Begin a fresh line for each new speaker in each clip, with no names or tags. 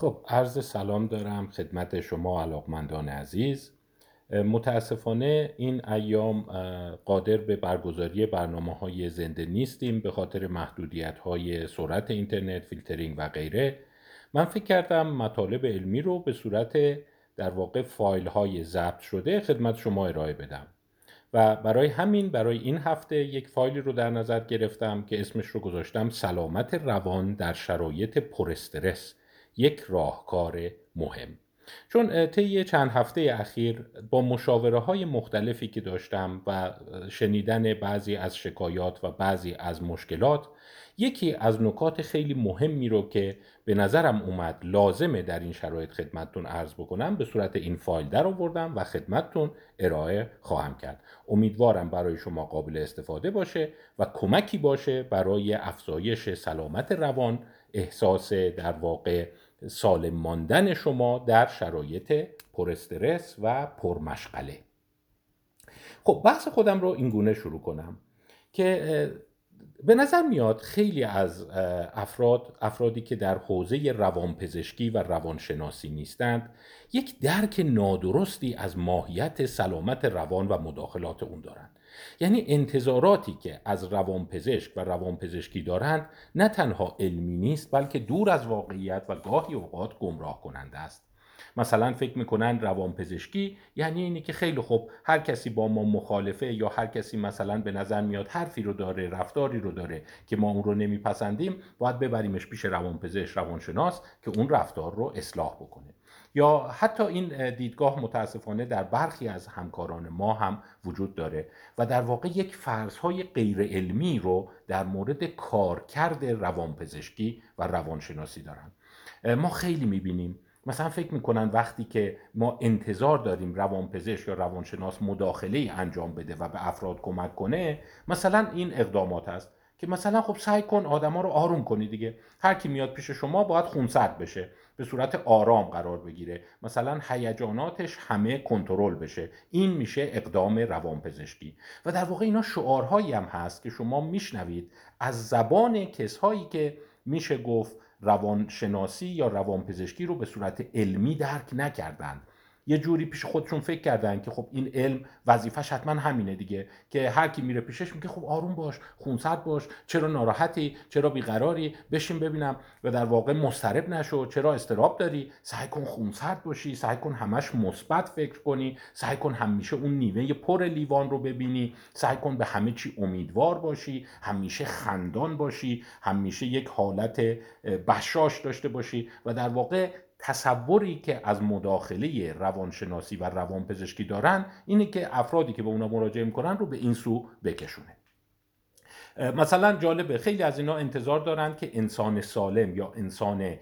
خب عرض سلام دارم خدمت شما علاقمندان عزیز. متاسفانه این ایام قادر به برگزاری برنامه های زنده نیستیم به خاطر محدودیت های سرعت اینترنت فیلترینگ و غیره. من فکر کردم مطالب علمی رو به صورت در واقع فایل های ضبط شده خدمت شما ارائه بدم. و برای همین برای این هفته یک فایلی رو در نظر گرفتم که اسمش رو گذاشتم سلامت روان در شرایط پراسترس یک راهکار مهم. چون طی چند هفته اخیر با مشاوره های مختلفی که داشتم و شنیدن بعضی از شکایات و بعضی از مشکلات یکی از نکات خیلی مهمی رو که به نظرم اومد لازمه در این شرایط خدمتتون عرض بکنم به صورت این فایل در آوردم و خدمتتون ارائه خواهم کرد. امیدوارم برای شما قابل استفاده باشه و کمکی باشه برای افزایش سلامت روان احساس در واقع سالم ماندن شما در شرایط پر استرس و پرمشغله خب بحث خودم رو این گونه شروع کنم که به نظر میاد خیلی از افراد افرادی که در حوزه روانپزشکی و روانشناسی نیستند یک درک نادرستی از ماهیت سلامت روان و مداخلات اون دارند. یعنی انتظاراتی که از روانپزشک و روانپزشکی دارند نه تنها علمی نیست بلکه دور از واقعیت و گاهی اوقات گمراه کننده است. مثلا فکر می‌کنن روانپزشکی یعنی اینی که خیلی خوب هر کسی با ما مخالفه یا هر کسی مثلا به نظر میاد حرفی رو داره رفتاری رو داره که ما اون رو نمیپسندیم باید ببریمش پیش روانپزشک روانشناس که اون رفتار رو اصلاح بکنه. یا حتی این دیدگاه متاسفانه در برخی از همکاران ما هم وجود داره و در واقع یک فرضهای غیر علمی رو در مورد کارکرد روانپزشکی و روانشناسی دارن. ما خیلی می‌بینیم. مثلا فکر می‌کنن وقتی که ما انتظار داریم روانپزشک یا روانشناس مداخله انجام بده و به افراد کمک کنه مثلا این اقدامات هست که مثلا خب سعی کن آدما رو آروم کنی دیگه. هر کی میاد پیش شما باید خونسرد بشه. به صورت آرام قرار بگیره. مثلا هیجاناتش همه کنترل بشه. این میشه اقدام روانپزشکی. و در واقع اینا شعارهایی هم هست که شما میشنوید. از زبان کسهایی که میشه گفت روانشناسی یا روانپزشکی رو به صورت علمی درک نکردند. یه جوری پیش خودشون فکر کردن که خب این علم وظیفش حتما همینه دیگه که هر کی میره پیشش میگه خب آروم باش خونسرد باش چرا ناراحتی چرا بیقراری بشین ببینم. و در واقع مضطرب نشو چرا استراب داری؟ سعی کن خونسرد باشی سعی کن همش مثبت فکر کنی سعی کن همیشه اون نیمه پر لیوان رو ببینی سعی کن به همه چی امیدوار باشی همیشه خندان باشی همیشه یک حالت بشاش داشته باشی. و در واقع تصوری که از مداخله روانشناسی و روانپزشکی دارن اینه که افرادی که به اونا مراجعه می‌کنن رو به این سو بکشونه. مثلا جالبه خیلی از اینا انتظار دارن که انسان سالم یا انسان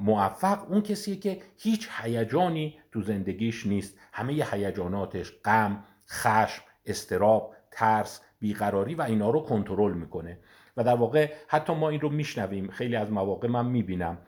موفق اون کسیه که هیچ هیجانی تو زندگیش نیست. همه هیجاناتش غم خشم استراب ترس بیقراری و اینا رو کنترل می‌کنه. و در واقع حتی ما این رو میشنویم. خیلی از مواقع من می‌بینم.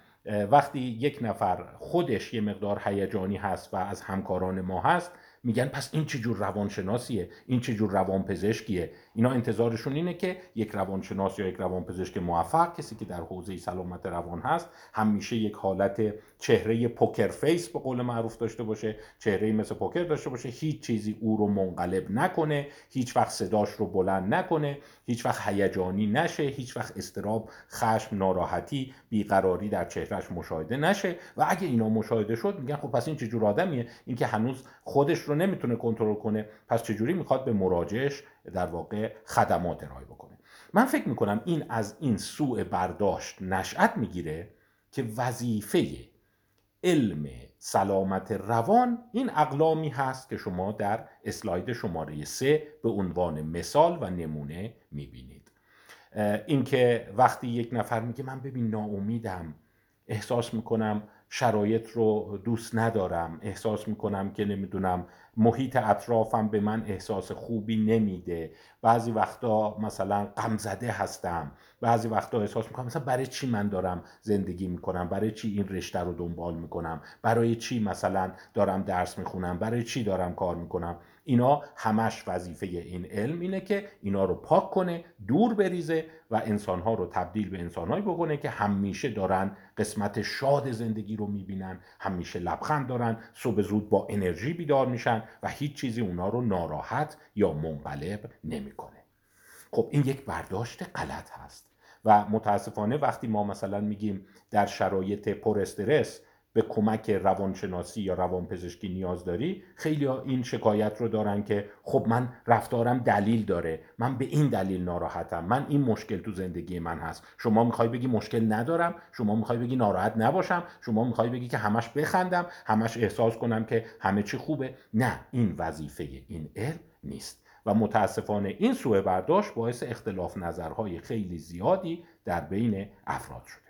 وقتی یک نفر خودش یه مقدار هیجانی هست و از همکاران ما هست میگن پس این چه جور روانشناسیه؟ این چه روانپزشکیه؟ اینا انتظارشون اینه که یک روانشناس یا یک روانپزشک موفق کسی که در حوزه سلامت روان هست همیشه یک حالت چهره poker face به قول معروف داشته باشه چهره مثل پوکر داشته باشه هیچ چیزی او رو منقلب نکنه هیچ وقت صداش رو بلند نکنه هیچ وقت هیجانی نشه هیچ وقت استراب خشم ناراحتی بیقراری در چهرهش مشاهده نشه. و اگه اینا مشاهده شد میگن خب پس این چه جور آدمیه؟ اینکه هنوز خودش رو نمی‌تونه کنترل کنه پس چجوری می‌خواد به مراجعش در واقع خدمات ارائه بکنه. من فکر می‌کنم این از این سوء برداشت نشأت می‌گیره که وظیفه علم سلامت روان این اقلامی هست که شما در اسلاید شماره سه به عنوان مثال و نمونه می‌بینید. اینکه وقتی یک نفر میگه من ببین ناامیدم احساس می‌کنم شرایط رو دوست ندارم. احساس می‌کنم که نمی‌دونم محیط اطرافم به من احساس خوبی نمیده. بعضی وقتا مثلا غمزده هستم. بعضی وقتا احساس می‌کنم مثلا برای چی من دارم زندگی می‌کنم؟ برای چی این رشته رو دنبال می‌کنم؟ برای چی مثلا دارم درس می‌خونم؟ برای چی دارم کار می‌کنم؟ اینا همش وظیفه این علم اینه که اینا رو پاک کنه دور بریزه و انسانها رو تبدیل به انسانهایی بکنه که همیشه دارن قسمت شاد زندگی رو می‌بینن همیشه لبخند دارن صبح زود با انرژی بیدار میشن و هیچ چیزی اونا رو ناراحت یا منقلب نمی‌کنه. خب این یک برداشت غلط هست و متاسفانه وقتی ما مثلا میگیم در شرایط پر استرس به کمک روانشناسی یا روانپزشکی نیاز داری خیلی ها این شکایت رو دارن که خب من رفتارم دلیل داره من به این دلیل ناراحتم من این مشکل تو زندگی من هست. شما می‌خوای بگی مشکل ندارم شما می‌خوای بگی ناراحت نباشم شما می‌خوای بگی که همش بخندم همش احساس کنم که همه چی خوبه. نه این وظیفه این علم نیست. و متاسفانه این سوء برداشت باعث اختلاف نظرهای خیلی زیادی در بین افراد شده.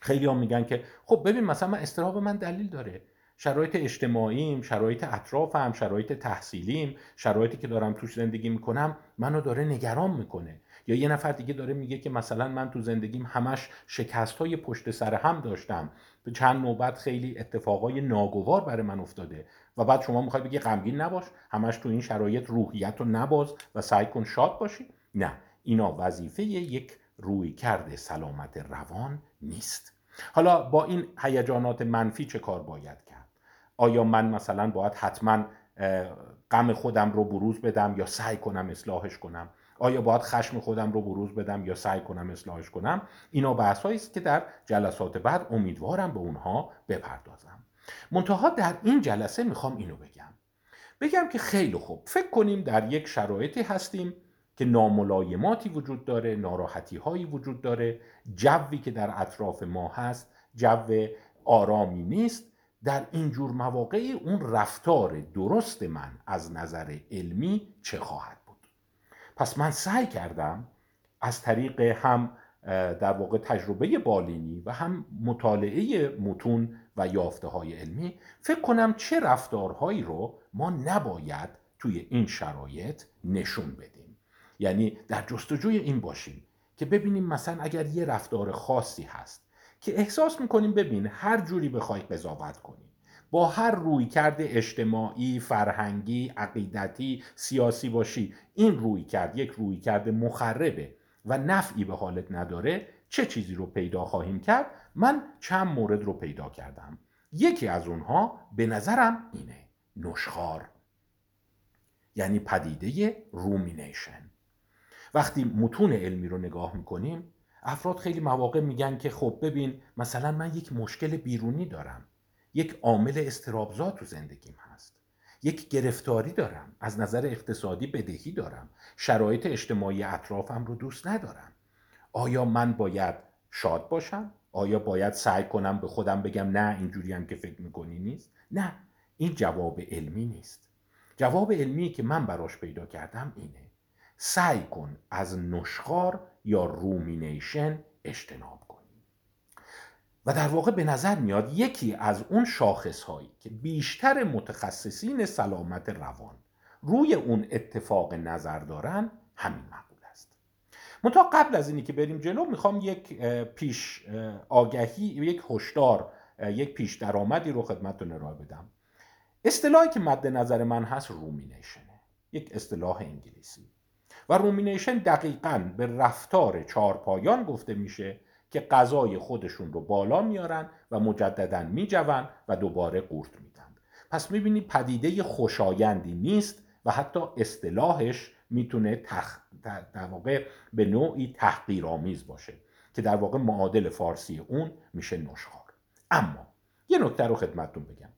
خیلی هم میگن که خب ببین مثلا من استراب من دلیل داره. شرایط اجتماعیم شرایط اطرافم شرایط تحصیلیم شرایطی که دارم توش زندگی می‌کنم منو داره نگران می‌کنه. یا یه نفر دیگه داره میگه که مثلا من تو زندگیم همش شکست های پشت سر هم داشتم. به چند نوبت خیلی اتفاقای ناگوار برای من افتاده. و بعد شما می‌خوای بگی غمگین نباش. همش تو این شرایط روحیت رو نباز و سعی کن شاد باشی. نه. اینا وظیفه یک روی کرده سلامت روان نیست. حالا با این هیجانات منفی چه کار باید کرد؟ آیا من مثلا باید حتما غم خودم رو بروز بدم یا سعی کنم اصلاحش کنم؟ آیا باید خشم خودم رو بروز بدم یا سعی کنم اصلاحش کنم؟ اینا بحث است که در جلسات بعد امیدوارم به اونها بپردازم. منتها در این جلسه می‌خوام اینو بگم. بگم که خیلی خوب. فکر کنیم در یک شرایطی هستیم که ناملایماتی وجود داره ناراحتی هایی وجود داره. جوی که در اطراف ما هست جو آرامی نیست. در اینجور مواقعی اون رفتار درست من از نظر علمی چه خواهد بود؟ پس من سعی کردم از طریق هم در واقع تجربه بالینی و هم مطالعه متون و یافته های علمی فکر کنم چه رفتارهایی رو ما نباید توی این شرایط نشون بدیم. یعنی در جستجوی این باشیم که ببینیم مثلا اگر یه رفتار خاصی هست که احساس می‌کنیم ببین هر جوری بخوای قضاوت کنی با هر روی کرده اجتماعی، فرهنگی، عقیدتی، سیاسی باشی این روی کرد یک روی کرده مخربه و نفعی به حالت نداره چه چیزی رو پیدا خواهیم کرد؟ من چند مورد رو پیدا کردم. یکی از اونها به نظرم اینه نشخار یعنی پدیده رومینیشن. وقتی متون علمی رو نگاه می‌کنیم افراد خیلی مواقع میگن که خب ببین مثلا من یک مشکل بیرونی دارم. یک عامل استرابزا تو زندگیم هست. یک گرفتاری دارم. از نظر اقتصادی بدهی دارم. شرایط اجتماعی اطرافم رو دوست ندارم. آیا من باید شاد باشم؟ آیا باید سعی کنم به خودم بگم نه اینجوری هم که فکر می‌کنی نیست؟ نه. این جواب علمی نیست. جواب علمی که من براش پیدا کردم اینه. سعی کن از نشخار یا رومینیشن اجتناب کنی. و در واقع به نظر میاد یکی از اون شاخص هایی که بیشتر متخصصین سلامت روان روی اون اتفاق نظر دارن همین مقول است. منتها قبل از اینی که بریم جلو می‌خوام یک پیش آگهی یک هشدار یک پیش درآمدی رو خدمتتون ارائه بدم. اصطلاحی که مد نظر من هست رومینیشنه. یک اصطلاح انگلیسی. و رومینیشن دقیقا به رفتار چارپایان گفته میشه که غذای خودشون رو بالا میارن و مجددا میجون و دوباره قورت میدن پس می‌بینی پدیده خوشایندی نیست و حتی اصطلاحش می‌تونه تخ... در واقع به نوعی تحقیرآمیز باشه که در واقع معادل فارسی اون میشه نشخار اما یه نکته رو خدمتتون بگم.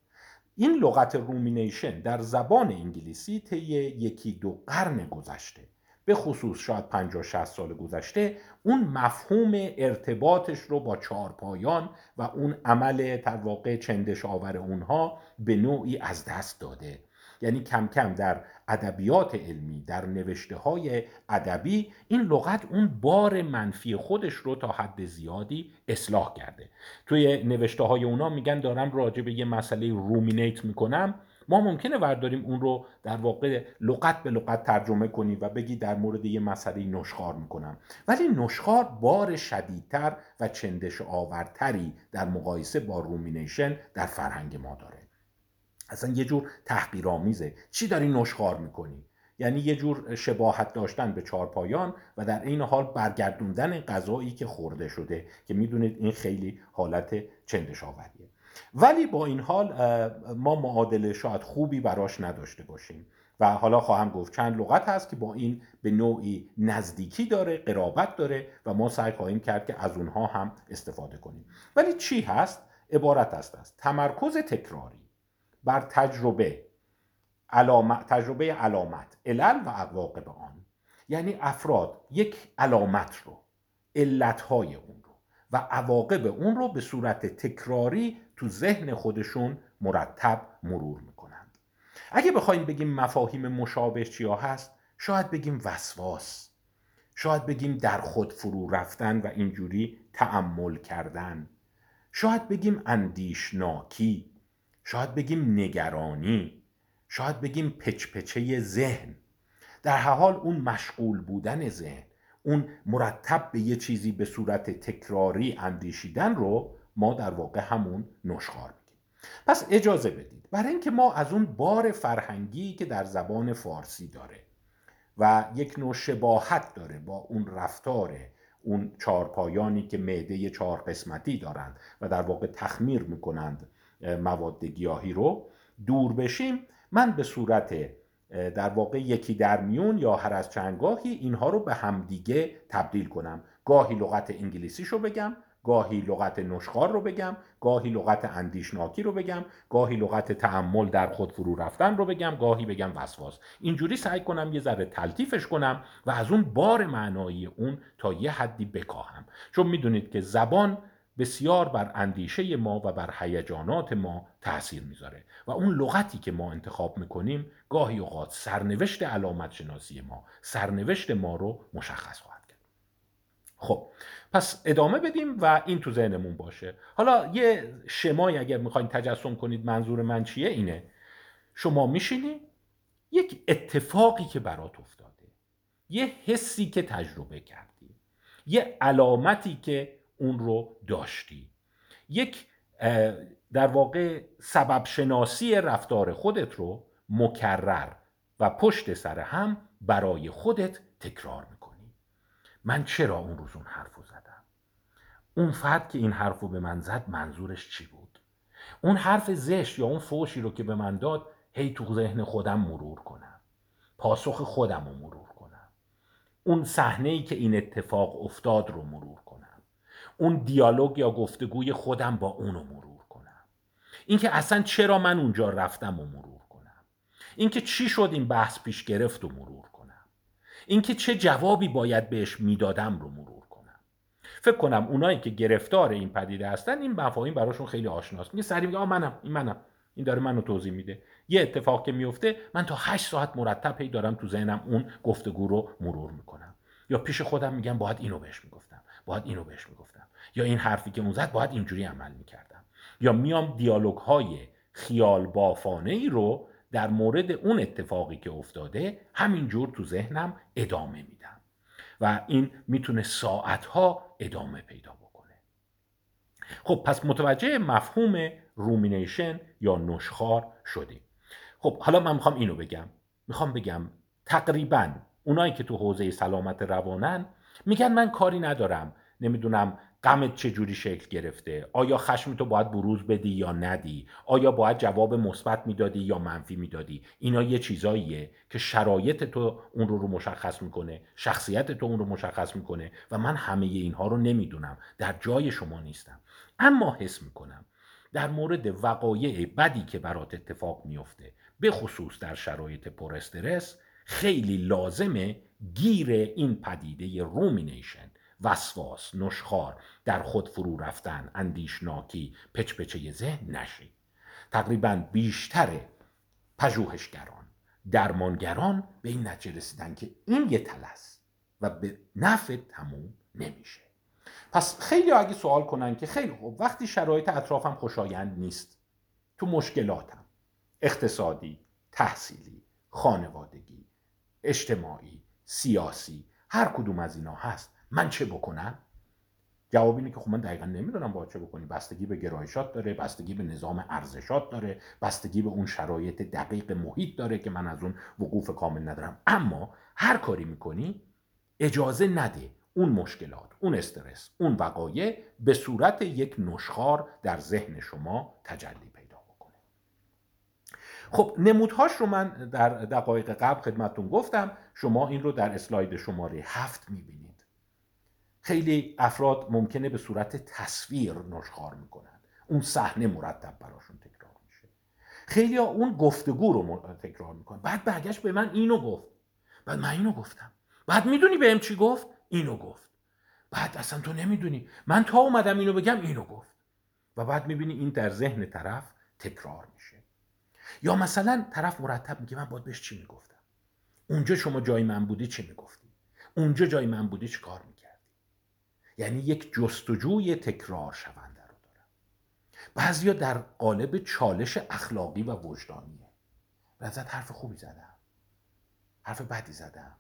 این لغت رومینیشن در زبان انگلیسی طی یکی دو قرن گذشته. به خصوص شاید 50 60 سال گذشته اون مفهوم ارتباطش رو با چهارپایان و اون عمل در واقع چندش آور اونها به نوعی از دست داده. یعنی کم کم در ادبیات علمی در نوشته های ادبی این لغت اون بار منفی خودش رو تا حد زیادی اصلاح کرده. توی نوشته های اونا میگن دارم راجع به یه مسئله رومینیت می‌کنم. ما ممکنه ورداریم اون رو در واقع لغت به لغت ترجمه کنیم و بگی در مورد یه مسئله نشخار می‌کنم. ولی نشخار بار شدیدتر و چندش آورتری در مقایسه با رومینیشن در فرهنگ ما داره. اصلا یه جور تحقیرآمیزه. چی داری نشخار می‌کنی؟ یعنی یه جور شباهت داشتن به چارپایان و در این حال برگردوندن غذایی که خورده شده که می‌دونید این خیلی حالت چندش آوریه. ولی با این حال ما معادله شاید خوبی براش نداشته باشیم. و حالا خواهم گفت چند لغت هست که با این به نوعی نزدیکی داره قرابت داره و ما سعی خواهیم کرد که از اونها هم استفاده کنیم. ولی چی هست؟ عبارت است است تمرکز تکراری بر تجربه علامت، تجربه علامت علل و عواقب آن. یعنی افراد یک علامت رو علتهای اون رو. و عواقب اون رو به صورت تکراری تو ذهن خودشون مرتب مرور می‌کنند. اگه بخوایم بگیم مفاهیم مشابه چیا هست شاید بگیم وسواس. شاید بگیم در خود فرو رفتن و اینجوری تعمل کردن. شاید بگیم اندیشناکی. شاید بگیم نگرانی. شاید بگیم پچپچه ذهن. در حال اون مشغول بودن ذهن. اون مرتب به یه چیزی به صورت تکراری اندیشیدن رو ما در واقع همون نشخار میگیم. پس اجازه بدید. برای اینکه ما از اون بار فرهنگی که در زبان فارسی داره و یک نوع شباهت داره با اون رفتار اون چارپایانی که معده چهار قسمتی دارند و در واقع تخمیر می‌کنند مواد گیاهی رو دور بشیم من به صورت در واقع یکی در میون یا هر از چندگاهی اینها رو به همدیگه تبدیل کنم. گاهی لغت انگلیسیشو بگم گاهی لغت نشخار رو بگم گاهی لغت اندیشناکی رو بگم گاهی لغت تعمل در خود فرو رفتن رو بگم گاهی بگم وسواس. اینجوری سعی کنم یه ذره تلطیفش کنم و از اون بار معنایی اون تا یه حدی بکاهم. چون می‌دونید که زبان بسیار بر اندیشه ما و بر هیجانات ما تاثیر می‌ذاره و اون لغتی که ما انتخاب می‌کنیم گاهی اوقات سرنوشت علامت شناسی ما سرنوشت ما رو مشخص خواهد کرد. خب پس ادامه بدیم و این تو ذهنمون باشه. حالا یه شمایی اگر می‌خواین تجسم کنید منظور من چیه؟ اینه. شما میشینی یک اتفاقی که برات افتاده یه حسی که تجربه کردی یه علامتی که اون رو داشتی. یک در واقع سبب شناسی رفتار خودت رو مکرر و پشت سر هم برای خودت تکرار می‌کنی. من چرا اون روز اون حرف رو زدم؟ اون فرد که این حرف رو به من زد منظورش چی بود؟ اون حرف زشت یا اون فوشی رو که به من داد هی تو ذهن خودم مرور کنم. پاسخ خودم رو مرور کنم. اون صحنه ای که این اتفاق افتاد رو مرور کنم اون دیالوگ یا گفتگوی خودم با اونو مرور کنم. اینکه اصلا چرا من اونجا رفتم و مرور کنم. اینکه چی شد این بحث پیش گرفت و مرور کنم. اینکه چه جوابی باید بهش می‌دادم رو مرور کنم. فکر کنم اونایی که گرفتار این پدیده هستن این مفاهیم براشون خیلی آشناست. میگه سری میگه آ منم این منم. این داره منو توضیح میده. یه اتفاق که میفته من تا هشت ساعت مرتب هی دارم تو ذهنم اون گفتگو رو مرور می‌کنم. یا پیش خودم میگم باید اینو بهش می‌گفتم. باید اینو بهش می‌گفتم. یا این حرفی که اون زد باید اینجوری عمل می‌کردم. یا میام دیالوگ های خیال بافانه ای رو در مورد اون اتفاقی که افتاده همینجور تو ذهنم ادامه میدم. و این می‌تونه ساعتها ادامه پیدا بکنه. خب پس متوجه مفهوم رومینیشن یا نشخار شدیم. خب حالا من می‌خوام اینو بگم. می‌خوام بگم تقریبا اونایی که تو حوزه سلامت روانن میگن من کاری ندارم. نمی‌دونم غمت چجوری شکل گرفته؟ آیا خشم تو باید بروز بدی یا ندی؟ آیا باید جواب مثبت می‌دادی یا منفی می‌دادی؟ اینا یه چیزاییه که شرایط تو اون رو رو مشخص می‌کنه شخصیت تو اون رو مشخص می‌کنه و من همه اینها رو نمی‌دونم. در جای شما نیستم. اما حس می‌کنم در مورد وقایع بدی که برات اتفاق میفته به خصوص در شرایط پر استرس خیلی لازمه گیر این پدیده رومینیشن وسواس نشخار در خود فرو رفتن اندیشناکی پچپچه ذهن نشی. تقریبا بیشتر پژوهشگران درمانگران به این نتیجه رسیدن که این یه تلس و به نفع تموم نمیشه. پس خیلی اگه سوال کنن که خیلی خوب وقتی شرایط اطرافم خوشایند نیست تو مشکلاتم اقتصادی تحصیلی خانوادگی اجتماعی سیاسی هر کدوم از اینا هست من چه بکنم؟ جواب اینه که خب من دقیقا نمی‌دونم با چه بکنی. بستگی به گرایشات داره بستگی به نظام ارزشات داره بستگی به اون شرایط دقیق محیط داره که من از اون وقوف کامل ندارم. اما هر کاری می‌کنی اجازه نده اون مشکلات اون استرس اون وقایع به صورت یک نشخار در ذهن شما تجلی پیدا بکنه. خب نمودهاش رو من در دقایق قبل خدمتون گفتم. شما این رو در اسلاید شماره هفت می‌بینید. خیلی افراد ممکنه به صورت تصویر نشخار می‌کنن. اون صحنه مرتب براشون تکرار میشه. خیلی ها اون گفتگو رو تکرار می‌کنن. بعد برگشت به من اینو گفت. بعد من اینو گفتم. بعد می‌دونی بهم چی گفت؟ اینو گفت. بعد اصلا تو نمی‌دونی. من تا اومدم اینو بگم اینو گفت. و بعد می‌بینی این در ذهن طرف تکرار میشه. یا مثلا طرف مرتب میگه من باید بهش چی می‌گفتم؟ اونجا شما جای من بودی چی می‌گفتی؟ اونجا جای من بودی چی کار می‌کردی؟ یعنی یک جستجوی تکرار شونده رو دارم بعضیا در قالب چالش اخلاقی و وجدانیه. ازت حرف خوبی زدم. حرف بدی زدم.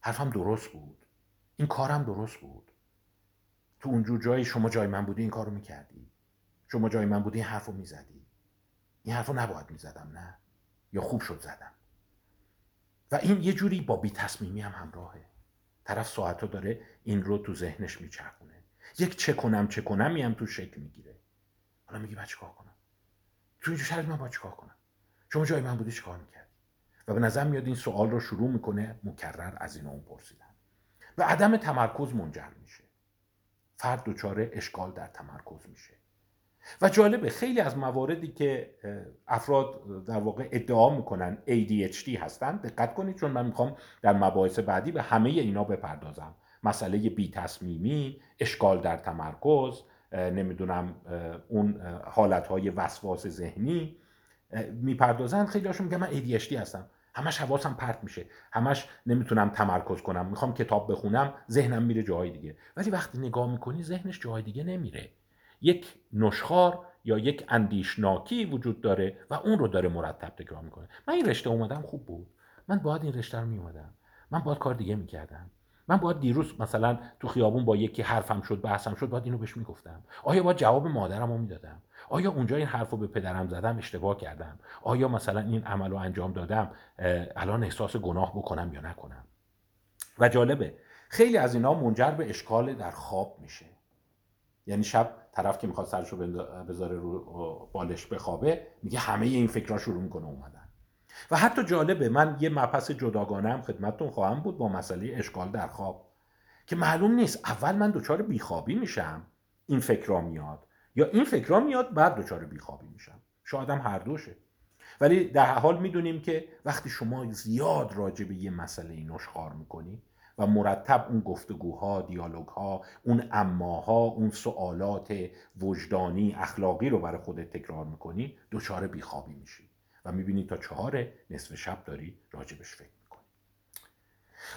حرفم درست بود. این کارم درست بود. تو اونجور جایی شما جای من بودی این کارو می‌کردی. شما جای من بودی این حرفو می‌زدی. این حرفو نباید می‌زدم نه؟ یا خوب شد زدم. و این یه جوری با بی تصمیمی هم همراهه. طرف ساعتها داره این رو تو ذهنش میچرخونه. یک چه کنم چه کنم هم تو شکل می‌گیره. حالا میگی من چیکار کنم؟ تو اینجور شرط من باید چیکار کنم؟ شما جای من بودی چیکار می‌کردی؟ و به نظر میاد این سوال رو شروع می‌کنه مکرر از این اون پرسیدن. و عدم تمرکز منجر میشه. فرد دچار اشکال در تمرکز میشه. و جالبه خیلی از مواردی که افراد در واقع ادعا می‌کنن ADHD هستن دقت کنید چون من می‌خوام در مباحث بعدی به همه اینا بپردازم. مسئله بی تصمیمی اشکال در تمرکز نمی‌دونم اون حالتهای وسواس ذهنی می‌پردازن. خیلی هاشون میگن من ADHD هستم. همش حواسم پرت میشه. همش نمی‌تونم تمرکز کنم. می‌خوام کتاب بخونم ذهنم میره جای دیگه. ولی وقتی نگاه می‌کنی ذهنش جای دیگه نمیره. یک نشخار یا یک اندیشناکی وجود داره و اون رو داره مرتب تکرار می‌کنه. من این رشته اومدم خوب بود. من باید این رشته رو میومدم. من باید کار دیگه می‌کردم. من باید دیروز مثلا تو خیابون با یکی حرفم شد بحثم شد باید اینو بهش می‌گفتم. آیا باید جواب مادرم رو می‌دادم؟ آیا اونجا این حرف رو به پدرم زدم اشتباه کردم؟ آیا مثلا این عمل رو انجام دادم الان احساس گناه بکنم یا نکنم؟ و جالبه خیلی از اینا منجر به اشکال در خواب میشه. یعنی شب طرف که می‌خواد سرشو بذاره رو بالش بخوابه میگه همه این فکرها شروع می‌کنه اومدن. و حتی جالبه من یه مبحث جداگانه هم خدمتتون خواهم بود با مسئله اشکال در خواب. که معلوم نیست اول من دچار بیخوابی میشم این فکرها میاد یا این فکرها میاد بعد دچار بیخوابی میشم. شاید هم هر دوشه. ولی در حال می‌دونیم که وقتی شما زیاد راجع به یه مسئله نشخار می‌کنی و مرتب اون گفتگوها دیالوگها اون اماها اون سوالات وجدانی اخلاقی رو برای خودت تکرار می‌کنی دچار بیخوابی میشی. و می‌بینی تا چهار نصف شب داری راجبش فکر می‌کنی.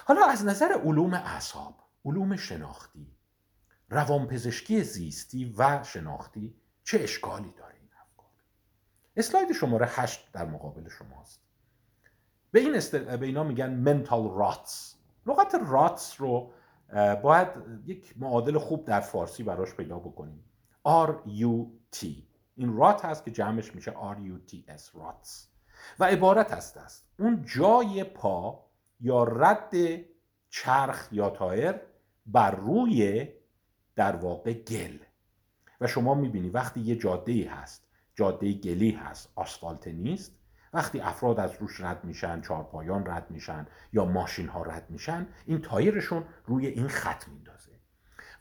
حالا از نظر علوم اعصاب علوم شناختی روانپزشکی زیستی و شناختی چه اشکالی داره این افکار؟ اسلاید شماره هشت در مقابل شماست. به این به اینا میگن منتال راتس لغت راتس رو باید یک معادل خوب در فارسی براش پیدا بکنیم. R U T این رات هست که جمعش میشه R U T S راتس. و عبارت هست است اون جای پا یا رد چرخ یا تایر بر روی در واقع گل. و شما می‌بینی وقتی یه جاده ای هست جاده گلی هست آسفالت نیست وقتی افراد از روش رد میشن چارپایان رد میشن یا ماشین ها رد میشن این تایرشون روی این خط میندازه.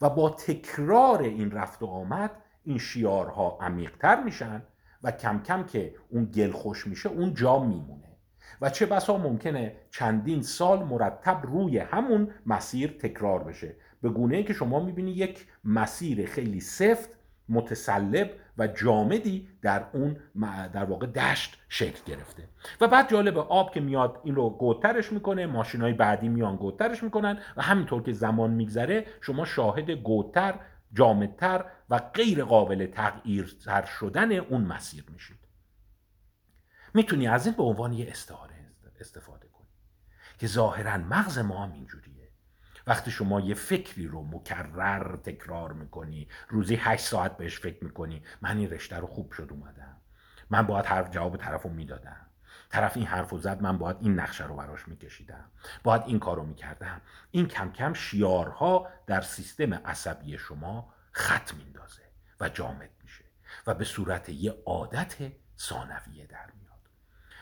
و با تکرار این رفت و آمد این شیارها عمیقتر میشن و کم کم که اون گل خوش میشه اون جا میمونه. و چه بسا ممکنه چندین سال مرتب روی همون مسیر تکرار بشه. به گونه که شما می‌بینی یک مسیر خیلی سفت متسلب و جامدی در اون در واقع دشت شکل گرفته. و بعد جالب آب که میاد این رو گوترش می‌کنه ماشین های بعدی میان گوترش می‌کنن و همینطور که زمان میگذره شما شاهد گوتر جامدتر و غیر قابل تغییر شدن اون مسیر میشید. می‌تونی از این به عنوان یه استعاره استفاده کنی که ظاهرا مغز ما هم اینجوریه. وقتی شما یه فکری رو مکرر تکرار می‌کنی روزی هشت ساعت بهش فکر می‌کنی من این رشته رو خوب شد اومدم. من باید حرف جواب طرف رو می‌دادم. طرف این حرف رو زد من باید این نقشه رو براش میکشیدم. باید این کار رو می‌کردم. این کم کم شیارها در سیستم عصبی شما خط میندازه و جامد میشه و به صورت یه عادت ثانویه در میاد.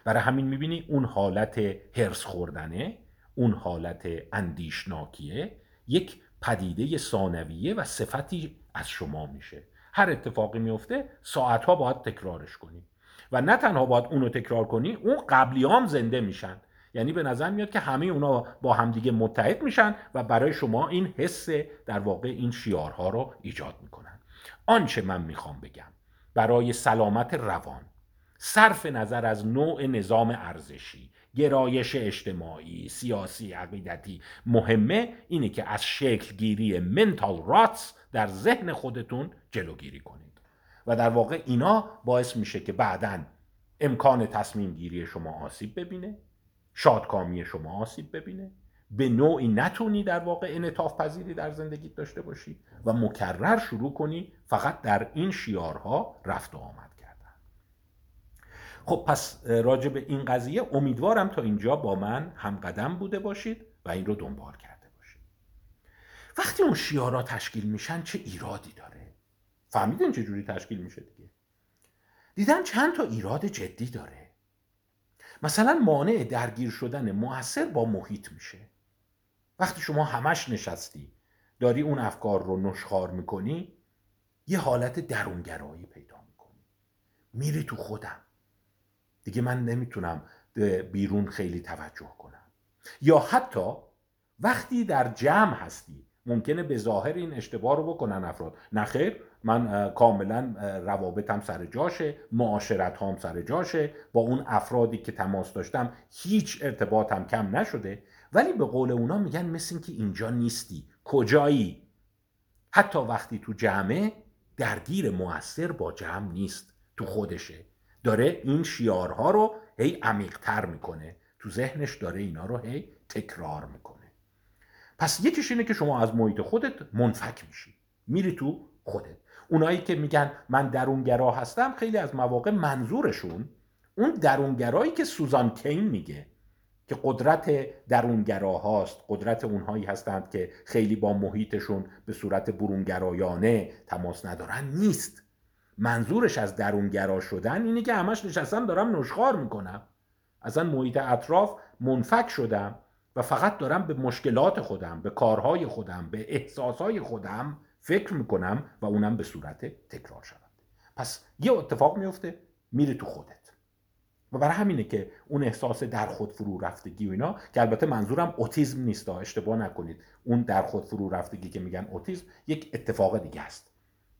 برای همین می‌بینی اون حالت هرس خوردنه اون حالت اندیشناکیه یک پدیده ثانویه و صفتی از شما میشه. هر اتفاقی میفته ساعتها باید تکرارش کنی. و نه تنها باید اونو تکرار کنی اون قبلی هم زنده میشن. یعنی به نظر میاد که همه اونا با همدیگه متحد میشن و برای شما این حس در واقع این شیارها رو ایجاد می‌کنن. آنچه من می‌خوام بگم برای سلامت روان صرف نظر از نوع نظام ارزشی گرایش اجتماعی سیاسی عقیدتی. مهمه اینه که از شکل گیری منتال راتس در ذهن خودتون جلوگیری کنید. و در واقع اینا باعث میشه که بعدا امکان تصمیم گیری شما آسیب ببینه شادکامی شما آسیب ببینه. به نوعی نتونی در واقع انعطاف پذیری در زندگیت داشته باشی و مکرر شروع کنی فقط در این شیارها رفت و آمد. خب پس راجع به این قضیه امیدوارم تا اینجا با من هم قدم بوده باشید و این رو دنبال کرده باشید. وقتی اون شیارا تشکیل میشن چه ایرادی داره؟ فهمیدین چه جوری تشکیل میشه دیگه؟ دیدن چند تا ایراد جدی داره. مثلا مانع درگیر شدن موثر با محیط میشه. وقتی شما همش نشستی داری اون افکار رو نشخار می‌کنی یه حالت درونگرایی پیدا می‌کنی. میری تو خودم. دیگه من نمی‌تونم بیرون خیلی توجه کنم. یا حتی وقتی در جمع هستی ممکنه به ظاهر این اشتباه رو بکنن افراد. نخیر من کاملا روابطم سر جاشه معاشرت هم سر جاشه با اون افرادی که تماس داشتم هیچ ارتباطم کم نشده. ولی به قول اونا میگن مثل که اینجا نیستی. کجایی؟ حتی وقتی تو جمعه درگیر موثر با جمع نیست. تو خودشه. داره این شیارها رو هی عمیقتر می‌کنه. تو ذهنش داره اینا رو هی تکرار می‌کنه. پس یکیش اینه که شما از محیط خودت منفک میشی. میری تو خودت. اونایی که میگن من درونگرا هستم خیلی از مواقع منظورشون اون درونگرایی که سوزان کین میگه که قدرت درونگرا هاست قدرت اونهایی هستند که خیلی با محیطشون به صورت برونگرایانه تماس ندارن نیست. منظورش از درونگرا شدن اینه که همش نشستم دارم نشخار می‌کنم. اصلا محیط اطراف منفک شدم و فقط دارم به مشکلات خودم به کارهای خودم به احساسهای خودم فکر می‌کنم و اونم به صورت تکرار شود. پس یه اتفاق میفته میره تو خودت. و برای همینه که اون احساس در خود فرو رفتگی و اینا که البته منظورم اوتیزم نیست اشتباه نکنید. اون در خود فرو رفتگی که میگن اوتیزم یک اتفاق دیگه است.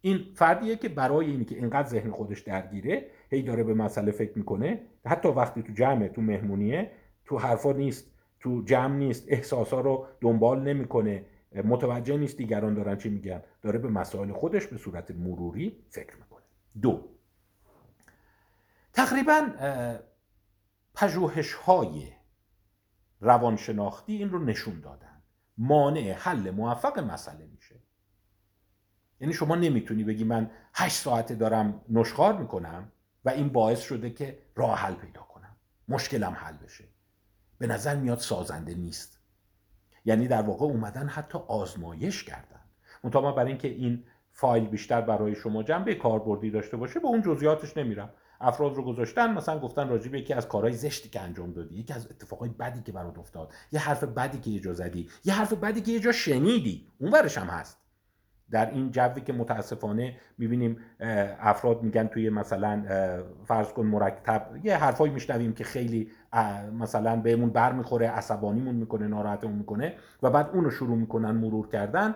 این فردیه که برای اینی که اینقدر ذهن خودش درگیره هی داره به مسئله فکر می‌کنه. حتی وقتی تو جمع تو مهمونیه تو حرفا نیست تو جمع نیست احساسا رو دنبال نمی‌کنه. متوجه نیست دیگران دارن چی میگن. داره به مسائل خودش به صورت مروری فکر می‌کنه. دو تقریبا پژوهش های روانشناختی این رو نشون دادن. مانع حل موفق مسئله میشه. یعنی شما نمی‌تونی بگی من هشت ساعته دارم نشخار می‌کنم و این باعث شده که راه حل پیدا کنم. مشکلم حل بشه. به نظر میاد سازنده نیست. یعنی در واقع اومدن حتی آزمایش کردن. منتها برای اینکه این فایل بیشتر برای شما جنبه کاربردی داشته باشه به اون جزئیاتش نمیرم. افراد رو گذاشتن مثلا گفتن راجع به یکی از کارهای زشتی که انجام دادی یکی از اتفاقای بدی که برات افتاد یه حرف بدی که یه جا زدی یه حرف بدی که یه جا شنیدی. اون برش هم هست. در این جوی که متاسفانه می‌بینیم افراد میگن توی مثلا فرض کن مرکب یه حرفایی میشنویم که خیلی مثلا بهمون بر می‌خوره عصبانیمون می‌کنه ناراحتمون می‌کنه و بعد اونو شروع می‌کنن مرور کردن.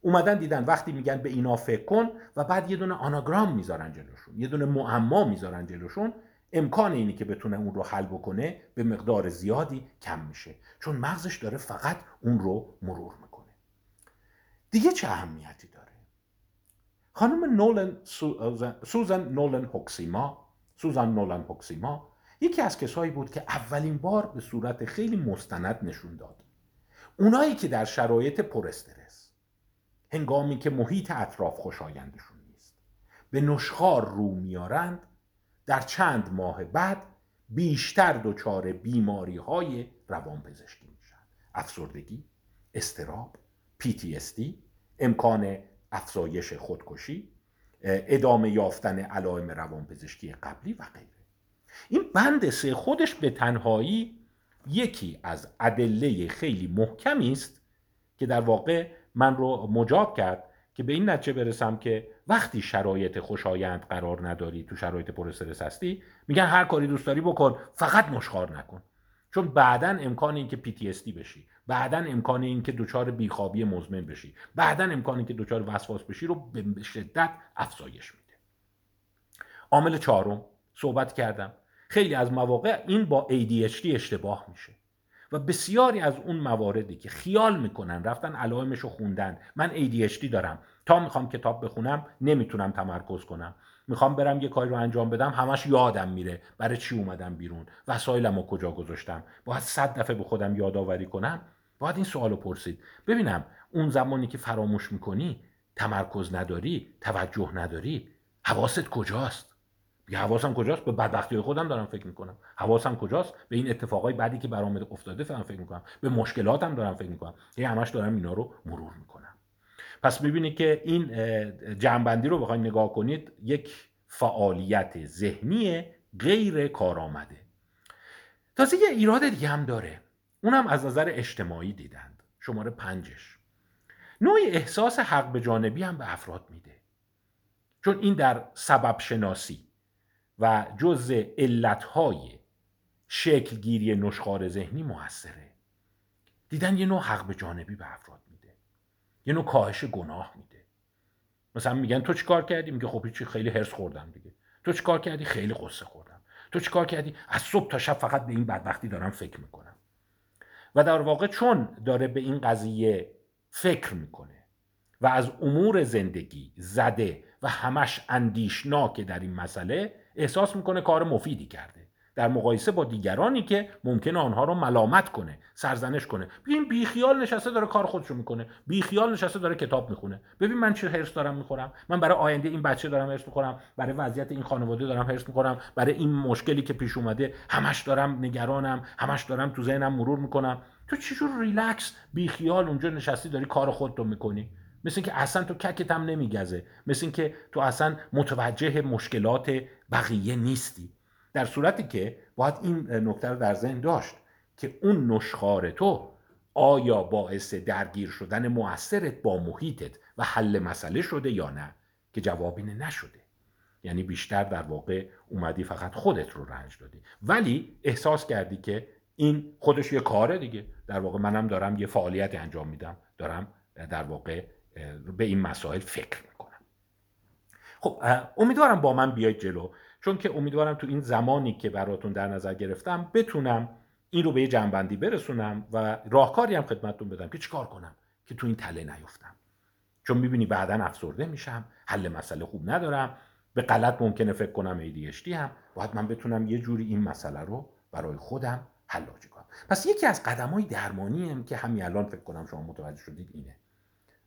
اومدن دیدن وقتی میگن به اینا فکر کن و بعد یه دونه آناگرام می‌ذارن جلوشون یه دونه معما می‌ذارن جلوشون امکان اینی که بتونه اون رو حل بکنه به مقدار زیادی کم میشه. چون مغزش داره فقط اون رو مرور می‌کنه. دیگه چه اهمیتی؟ خانم نولن سوزن نولن هوکسیما سوزان نولن هوکسیما یکی از کسایی بود که اولین بار به صورت خیلی مستند نشون داد. اونایی که در شرایط پر استرس هنگامی که محیط اطراف خوشایندشون نیست به نشخار رو میارند در چند ماه بعد بیشتر دچار بیماری های روانپزشکی میشن. افسردگی استراب PTSD امکان افزایش خودکشی ادامه یافتن علائم روانپزشکی قبلی و غیره. این بند سه خودش به تنهایی یکی از ادله خیلی محکمی است که در واقع من رو مجاب کرد که به این نتیجه برسم که وقتی شرایط خوشایند قرار نداری تو شرایط پر استرس هستی میگن هر کاری دوست داری بکن فقط نشخار نکن. چون بعدا امکان این که PTSD بشی. بعدا امکان این که دچار بیخوابی مزمن بشی. بعدا امکان این که دچار وسواس بشی رو به شدت افزایش میده. عامل چهارم صحبت کردم. خیلی از مواقع این با ADHD اشتباه میشه. و بسیاری از اون مواردی که خیال می‌کنن رفتن علائمش رو خوندن. من ADHD دارم. تا می‌خوام کتاب بخونم نمی‌تونم تمرکز کنم. می‌خوام برم یه کاری رو انجام بدم همش یادم میره برای چی اومدم بیرون. وسایلم رو کجا گذاشتم. باید صد دفعه به خودم یادآوری کنم. باید این سوال پرسید. ببینم اون زمانی که فراموش می‌کنی تمرکز نداری توجه نداری حواست کجاست؟ یه حواسم کجاست؟ به بدبختی خودم دارم فکر می‌کنم. حواسم کجاست؟ به این اتفاقای بعدی که برام افتاده دارم فکر می‌کنم. به مشکلاتم دارم فکر می‌کنم. یه همش دارم اینا رو مرور می‌کنم. پس می‌بینید که این جنبندی رو بخواید نگاه کنید یک فعالیت ذهنی غیر کارآمده. تازه یه ایراد دیگه هم داره. اونم از نظر اجتماعی دیدند. شماره پنجش. نوع احساس حق به جانبی هم به افراد میده. چون این در سبب شناسی و جز علتهای شکلگیری نشخار ذهنی موثره. دیدن یه نوع حق به جانبی به افراد میده. یه نوع کاهش گناه میده. مثلا میگن تو چیکار کردی؟ میگه خب چی خیلی هرس خوردم دیگه. تو چیکار کردی؟ خیلی قصه خوردم. تو چیکار کردی؟ از صبح تا شب فقط به این بدبختی دارم فکر می‌کنم. و در واقع چون داره به این قضیه فکر می‌کنه و از امور زندگی زده و همش اندیشناکه در این مسئله احساس می‌کنه کار مفیدی کرده. در مقایسه با دیگرانی که ممکنه آنها رو ملامت کنه سرزنش کنه. ببین بیخیال نشسته داره کار خودشو می‌کنه. بیخیال نشسته داره کتاب می‌خونه. ببین من چه هرس دارم می‌خورم؟ من برای آینده این بچه دارم هرس می‌خورم؟ برای وضعیت این خانواده دارم هرس می‌خورم؟ برای این مشکلی که پیش اومده همش دارم نگرانم همش دارم تو ذهنم مرور می‌کنم؟ تو چجور ریلکس بیخیال اونجا نشستی داری کار خودتو می‌کنی؟ مثل اینکه اصلا تو ککت هم نمیگزه. مثل اینکه تو اصلا متوجه مشکلات بقیه نیستی. در صورتی که باید این نکته رو در ذهن داشت که اون نشخار تو آیا باعث درگیر شدن موثرت با محیطت و حل مسئله شده یا نه؟ که جواب اینه نشده. یعنی بیشتر در واقع اومدی فقط خودت رو رنج دادی. ولی احساس کردی که این خودش یه کاره دیگه. در واقع منم دارم یه فعالیت انجام میدم. دارم در واقع به این مسائل فکر می‌کنم. خب امیدوارم با من بیاید جلو. چون که امیدوارم تو این زمانی که براتون در نظر گرفتم بتونم این رو به یه جنبندی برسونم و راهکاری هم خدمتتون بدم که چیکار کنم که تو این تله نیفتم. چون می‌بینی بعدا افسرده میشم حل مسئله خوب ندارم به غلط ممکنه فکر کنم ADHD هم باید من بتونم یه جوری این مسئله رو برای خودم حل کنم. پس یکی از قدم های درمانی هم که همین الان فکر کنم شما متوجه شدید اینه.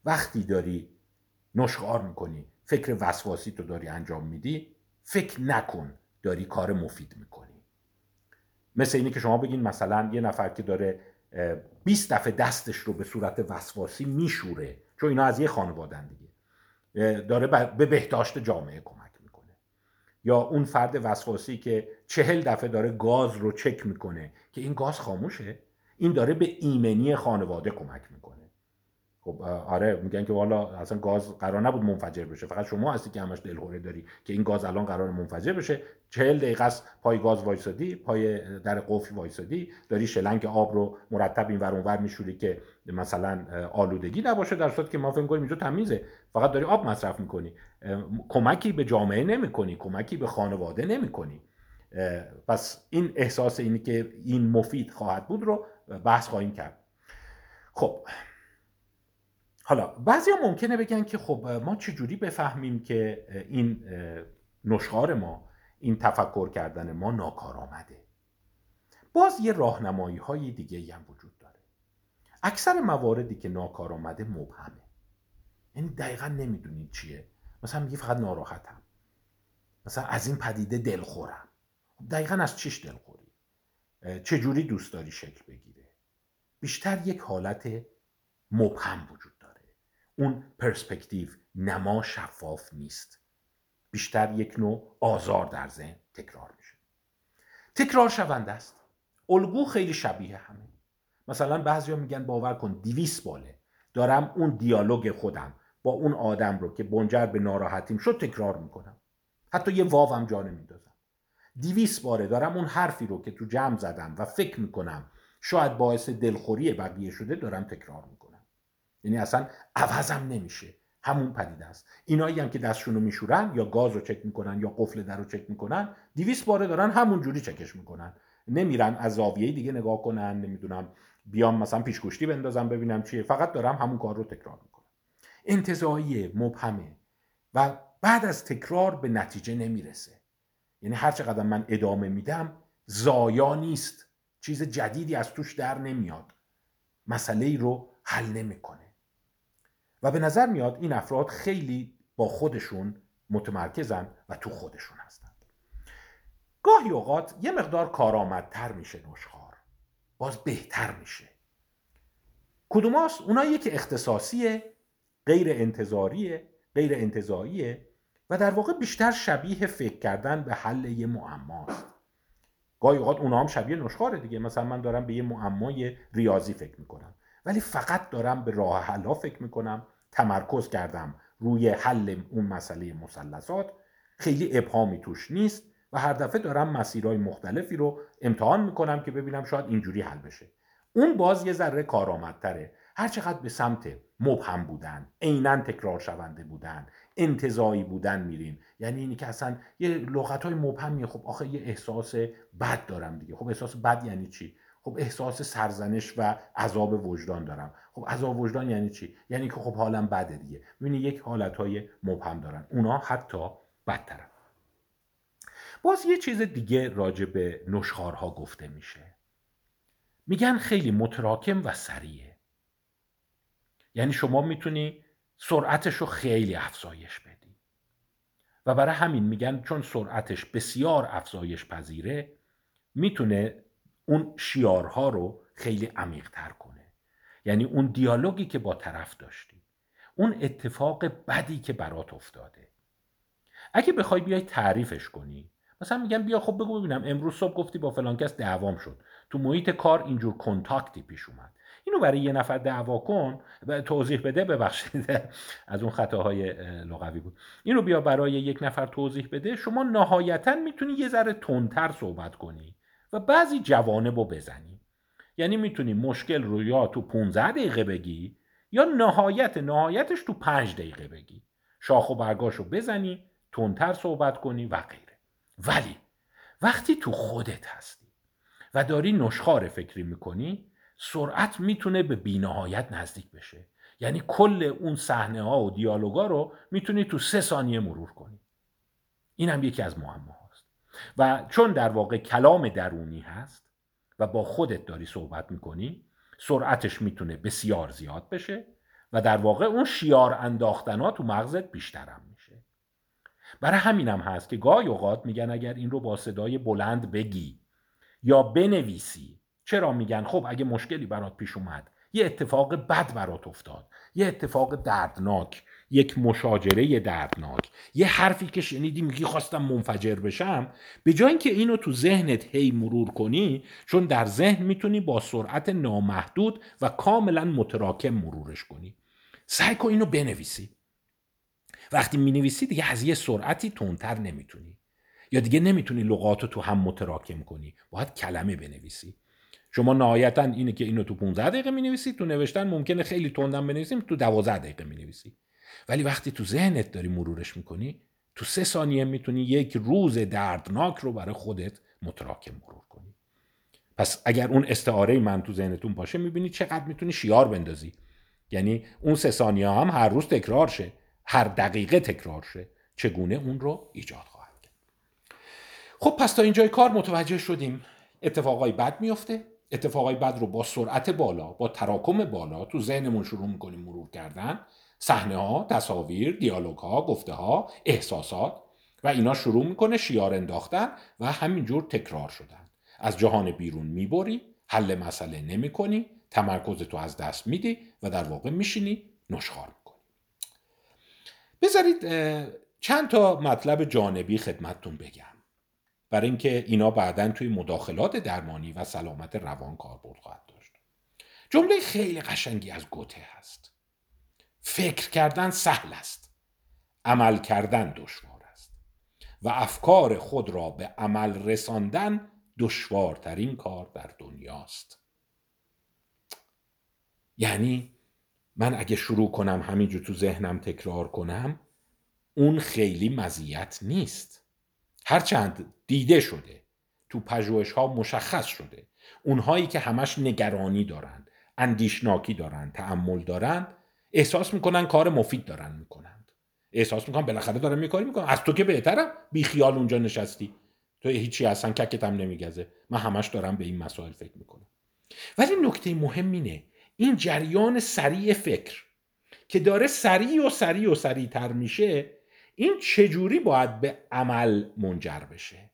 وقتی داری نشخار می‌کنی فکر وسواسی تو داری انجام میدی فکر نکن داری کار مفید می‌کنی. مثل اینی که شما بگین مثلا یه نفر که داره 20 دفعه دستش رو به صورت وسواسی میشوره چون اینا از یه خانوادن دیگه داره به بهداشت جامعه کمک می‌کنه. یا اون فرد وسواسی که چهل دفعه داره گاز رو چک می‌کنه که این گاز خاموشه این داره به ایمنی خانواده کمک می‌کنه. خب آره میگن که والا اصلا گاز قرار نبود منفجر بشه فقط شما هستی که همش دلهوره داری که این گاز الان قرار منفجر بشه. چهل دقیقه است پای گاز وایسادی پای در قفل وایسادی داری شلنگ آب رو مرتب این ور اونور میشوری که مثلا آلودگی نباشه در صورتی که ما فکر کنیم اینجا تمیزه. فقط داری آب مصرف می‌کنی. کمکی به جامعه نمی‌کنی کمکی به خانواده نمی‌کنی. پس این احساس اینی که این مفید خواهد بود رو بحث خواهیم کرد. خب حالا بعضی ممکنه بگن که خب ما چجوری بفهمیم که این نشخار ما این تفکر کردن ما ناکارآمده؟ باز یه راهنمایی های دیگه هم وجود داره. اکثر مواردی که ناکارآمده مبهمه. یعنی دقیقا نمی‌دونید چیه. مثلا میگه فقط ناراحتم. مثلا از این پدیده دلخورم. دقیقا از چیش دلخوری؟ چجوری دوست داری شکل بگیره؟ بیشتر یک حالت مبهم وجود اون پرسپکتیو نما شفاف نیست. بیشتر یک نوع آزار در ذهن تکرار میشه. تکرار شونده است. الگو خیلی شبیه همه. مثلا بعضیا میگن باور کن دیویس باله. دارم اون دیالوگ خودم با اون آدم رو که بنجر به ناراحتیم شد تکرار می‌کنم. حتی یه واوم جا نمیندازم. دیویس باره دارم اون حرفی رو که تو جمع زدم و فکر می‌کنم شاید باعث دلخوری بقیه شده دارم تکرار می‌کنم. یعنی اصلا عوضم نمیشه. همون پدیده است. اینایی هم که دستشون رو میشورن یا گاز رو چک می‌کنن یا قفل در رو چک می‌کنن دیویس باره دارن همون جوری چکش می‌کنن. نمیرن از زاویه دیگه نگاه کنن نمی‌دونم بیام مثلا پیشگوشتی بندازم ببینم چیه. فقط دارم همون کار رو تکرار می‌کنم انتظایی مبهمه و بعد از تکرار به نتیجه نمی‌رسه. یعنی هر چقدر من ادامه میدم زایا نیست. چیز جدیدی از توش در نمیاد. مسئله ای رو حل نمی‌کنه. و به نظر میاد این افراد خیلی با خودشون متمرکزن و تو خودشون هستند گاهی اوقات یه مقدار کارآمدتر میشه نشخار باز بهتر میشه. کدوماست اونایی که اختصاصیه غیر انتظاریه غیر انتظاییه و در واقع بیشتر شبیه فکر کردن به حل یه معماست. گاهی اوقات اونا هم شبیه نشخاره دیگه. مثلا من دارم به یه معمای ریاضی فکر می‌کنم. ولی فقط دارم به راه حلا فکر می‌کنم. تمرکز کردم روی حل اون مسئله مثلثات. خیلی ابهامی توش نیست و هر دفعه دارم مسیرهای مختلفی رو امتحان می‌کنم که ببینم شاید اینجوری حل بشه. اون باز یه ذره کارآمدتره. هر چقدر به سمت مبهم بودن عینا تکرار شونده بودن انتظایی بودن میریم. یعنی اینی که اصلا یه لغت های مبهمیه خب آخه یه احساس بد دارم دیگه. خب احساس بد یعنی چی؟ خب احساس سرزنش و عذاب وجدان دارم. خب عذاب وجدان یعنی چی؟ یعنی که خب حالم بده دیگه. ببینید یک حالت های مبهم دارن. اونا حتی بدترن. باز یه چیز دیگه راجع به نشخارها گفته میشه. میگن خیلی متراکم و سریعه. یعنی شما می‌تونی سرعتش رو خیلی افزایش بدی. و برای همین میگن چون سرعتش بسیار افزایش پذیره می‌تونه اون شیارها رو خیلی عمیق تر کنه. یعنی اون دیالوگی که با طرف داشتی اون اتفاق بدی که برات افتاده. اگه بخوای بیای تعریفش کنی. مثلا میگم بیا خب بگو ببینم. امروز صبح گفتی با فلان کس دعوام شد. تو محیط کار اینجور کنتاکتی پیش اومد. اینو برای یه نفر دعوا کن. توضیح بده. ببخشید. از اون خطاهای لغوی بود. اینو بیا برای یک نفر توضیح بده. شما نهایتا می‌تونی یه ذره تندتر صحبت کنی. بعضی جوانب رو بزنی. یعنی می‌تونی مشکل رو یا تو 15 دقیقه بگی یا نهایت نهایتش تو 5 دقیقه بگی. شاخ و برگاش رو بزنی تندتر صحبت کنی و غیره. ولی وقتی تو خودت هستی و داری نشخار فکری می‌کنی سرعت می‌تونه به بینهایت نزدیک بشه. یعنی کل اون صحنه ها و دیالوگا رو می‌تونی تو سه ثانیه مرور کنی. این هم یکی از معما و چون در واقع کلام درونی هست و با خودت داری صحبت می‌کنی سرعتش می‌تونه بسیار زیاد بشه و در واقع اون شیار انداختن ها تو مغزت بیشترم میشه. برای همینم هست که گاهی اوقات میگن اگر این رو با صدای بلند بگی یا بنویسی چرا میگن؟ خب اگه مشکلی برات پیش اومد یه اتفاق بد برات افتاد یه اتفاق دردناک یک مشاجره دردناک. یه حرفی که شنیدی میگی خواستم منفجر بشم. به جای اینکه اینو تو ذهنت هی مرور کنی چون در ذهن می‌تونی با سرعت نامحدود و کاملا متراکم مرورش کنی. سعی کن اینو بنویسی. وقتی می‌نویسی دیگه از یه سرعتی تندتر نمی‌تونی. یا دیگه نمی‌تونی لغات تو هم متراکم کنی. باید کلمه بنویسی. شما نهایتا اینه که اینو تو 15 دقیقه می نویسی تو نوشتن ممکنه خیلی تندم بنویسیم تو 12 دقیقه می نویسی ولی وقتی تو ذهنت داری مرورش می‌کنی تو سه ثانیه می‌تونی یک روز دردناک رو برای خودت متراکم مرور کنی. پس اگر اون استعاره من تو ذهنتون باشه می‌بینی چقدر می‌تونی شیار بندازی. یعنی اون سه ثانیه هم هر روز تکرار شه هر دقیقه تکرار شه چگونه اون رو ایجاد خواهد کرد. خب پس تا اینجای کار متوجه شدیم اتفاقای بد میفته اتفاقای بد رو با سرعت بالا با تراکم بالا تو ذهنمون شروع می‌کنیم مرور کردن. صحنه ها تصاویر دیالوگ ها گفته ها احساسات و اینا شروع می‌کنه شیار انداختن و همینجور تکرار شدن. از جهان بیرون می‌بری حل مسئله نمی‌کنی تمرکز تو از دست میدی و در واقع میشینی نشخار می‌کنی. بذارید چند تا مطلب جانبی خدمتتون بگم. برای اینکه اینا بعدا توی مداخلات درمانی و سلامت روان کاربرد خواهد داشت. جمله خیلی قشنگی از گوته هست. فکر کردن سهل است. عمل کردن دشوار است. و افکار خود را به عمل رساندن دشوارترین کار در دنیاست یعنی من اگه شروع کنم همینجور تو ذهنم تکرار کنم اون خیلی مزیت نیست. هرچند دیده شده تو پژوهش ها مشخص شده اونهایی که همش نگرانی دارند اندیشناکی دارند تعمل دارند احساس می‌کنن کار مفید دارن می‌کنند. احساس می‌کنن بالاخره دارن میکاری می‌کنن. از تو که بهترم بی خیال اونجا نشستی. تو هیچی اصلا ککتم نمیگزه. من همش دارم به این مسائل فکر می‌کنم. ولی نکته مهم اینه این جریان سریع فکر که داره سریع و سریع و سریع تر میشه این چجوری باید به عمل منجر بشه؟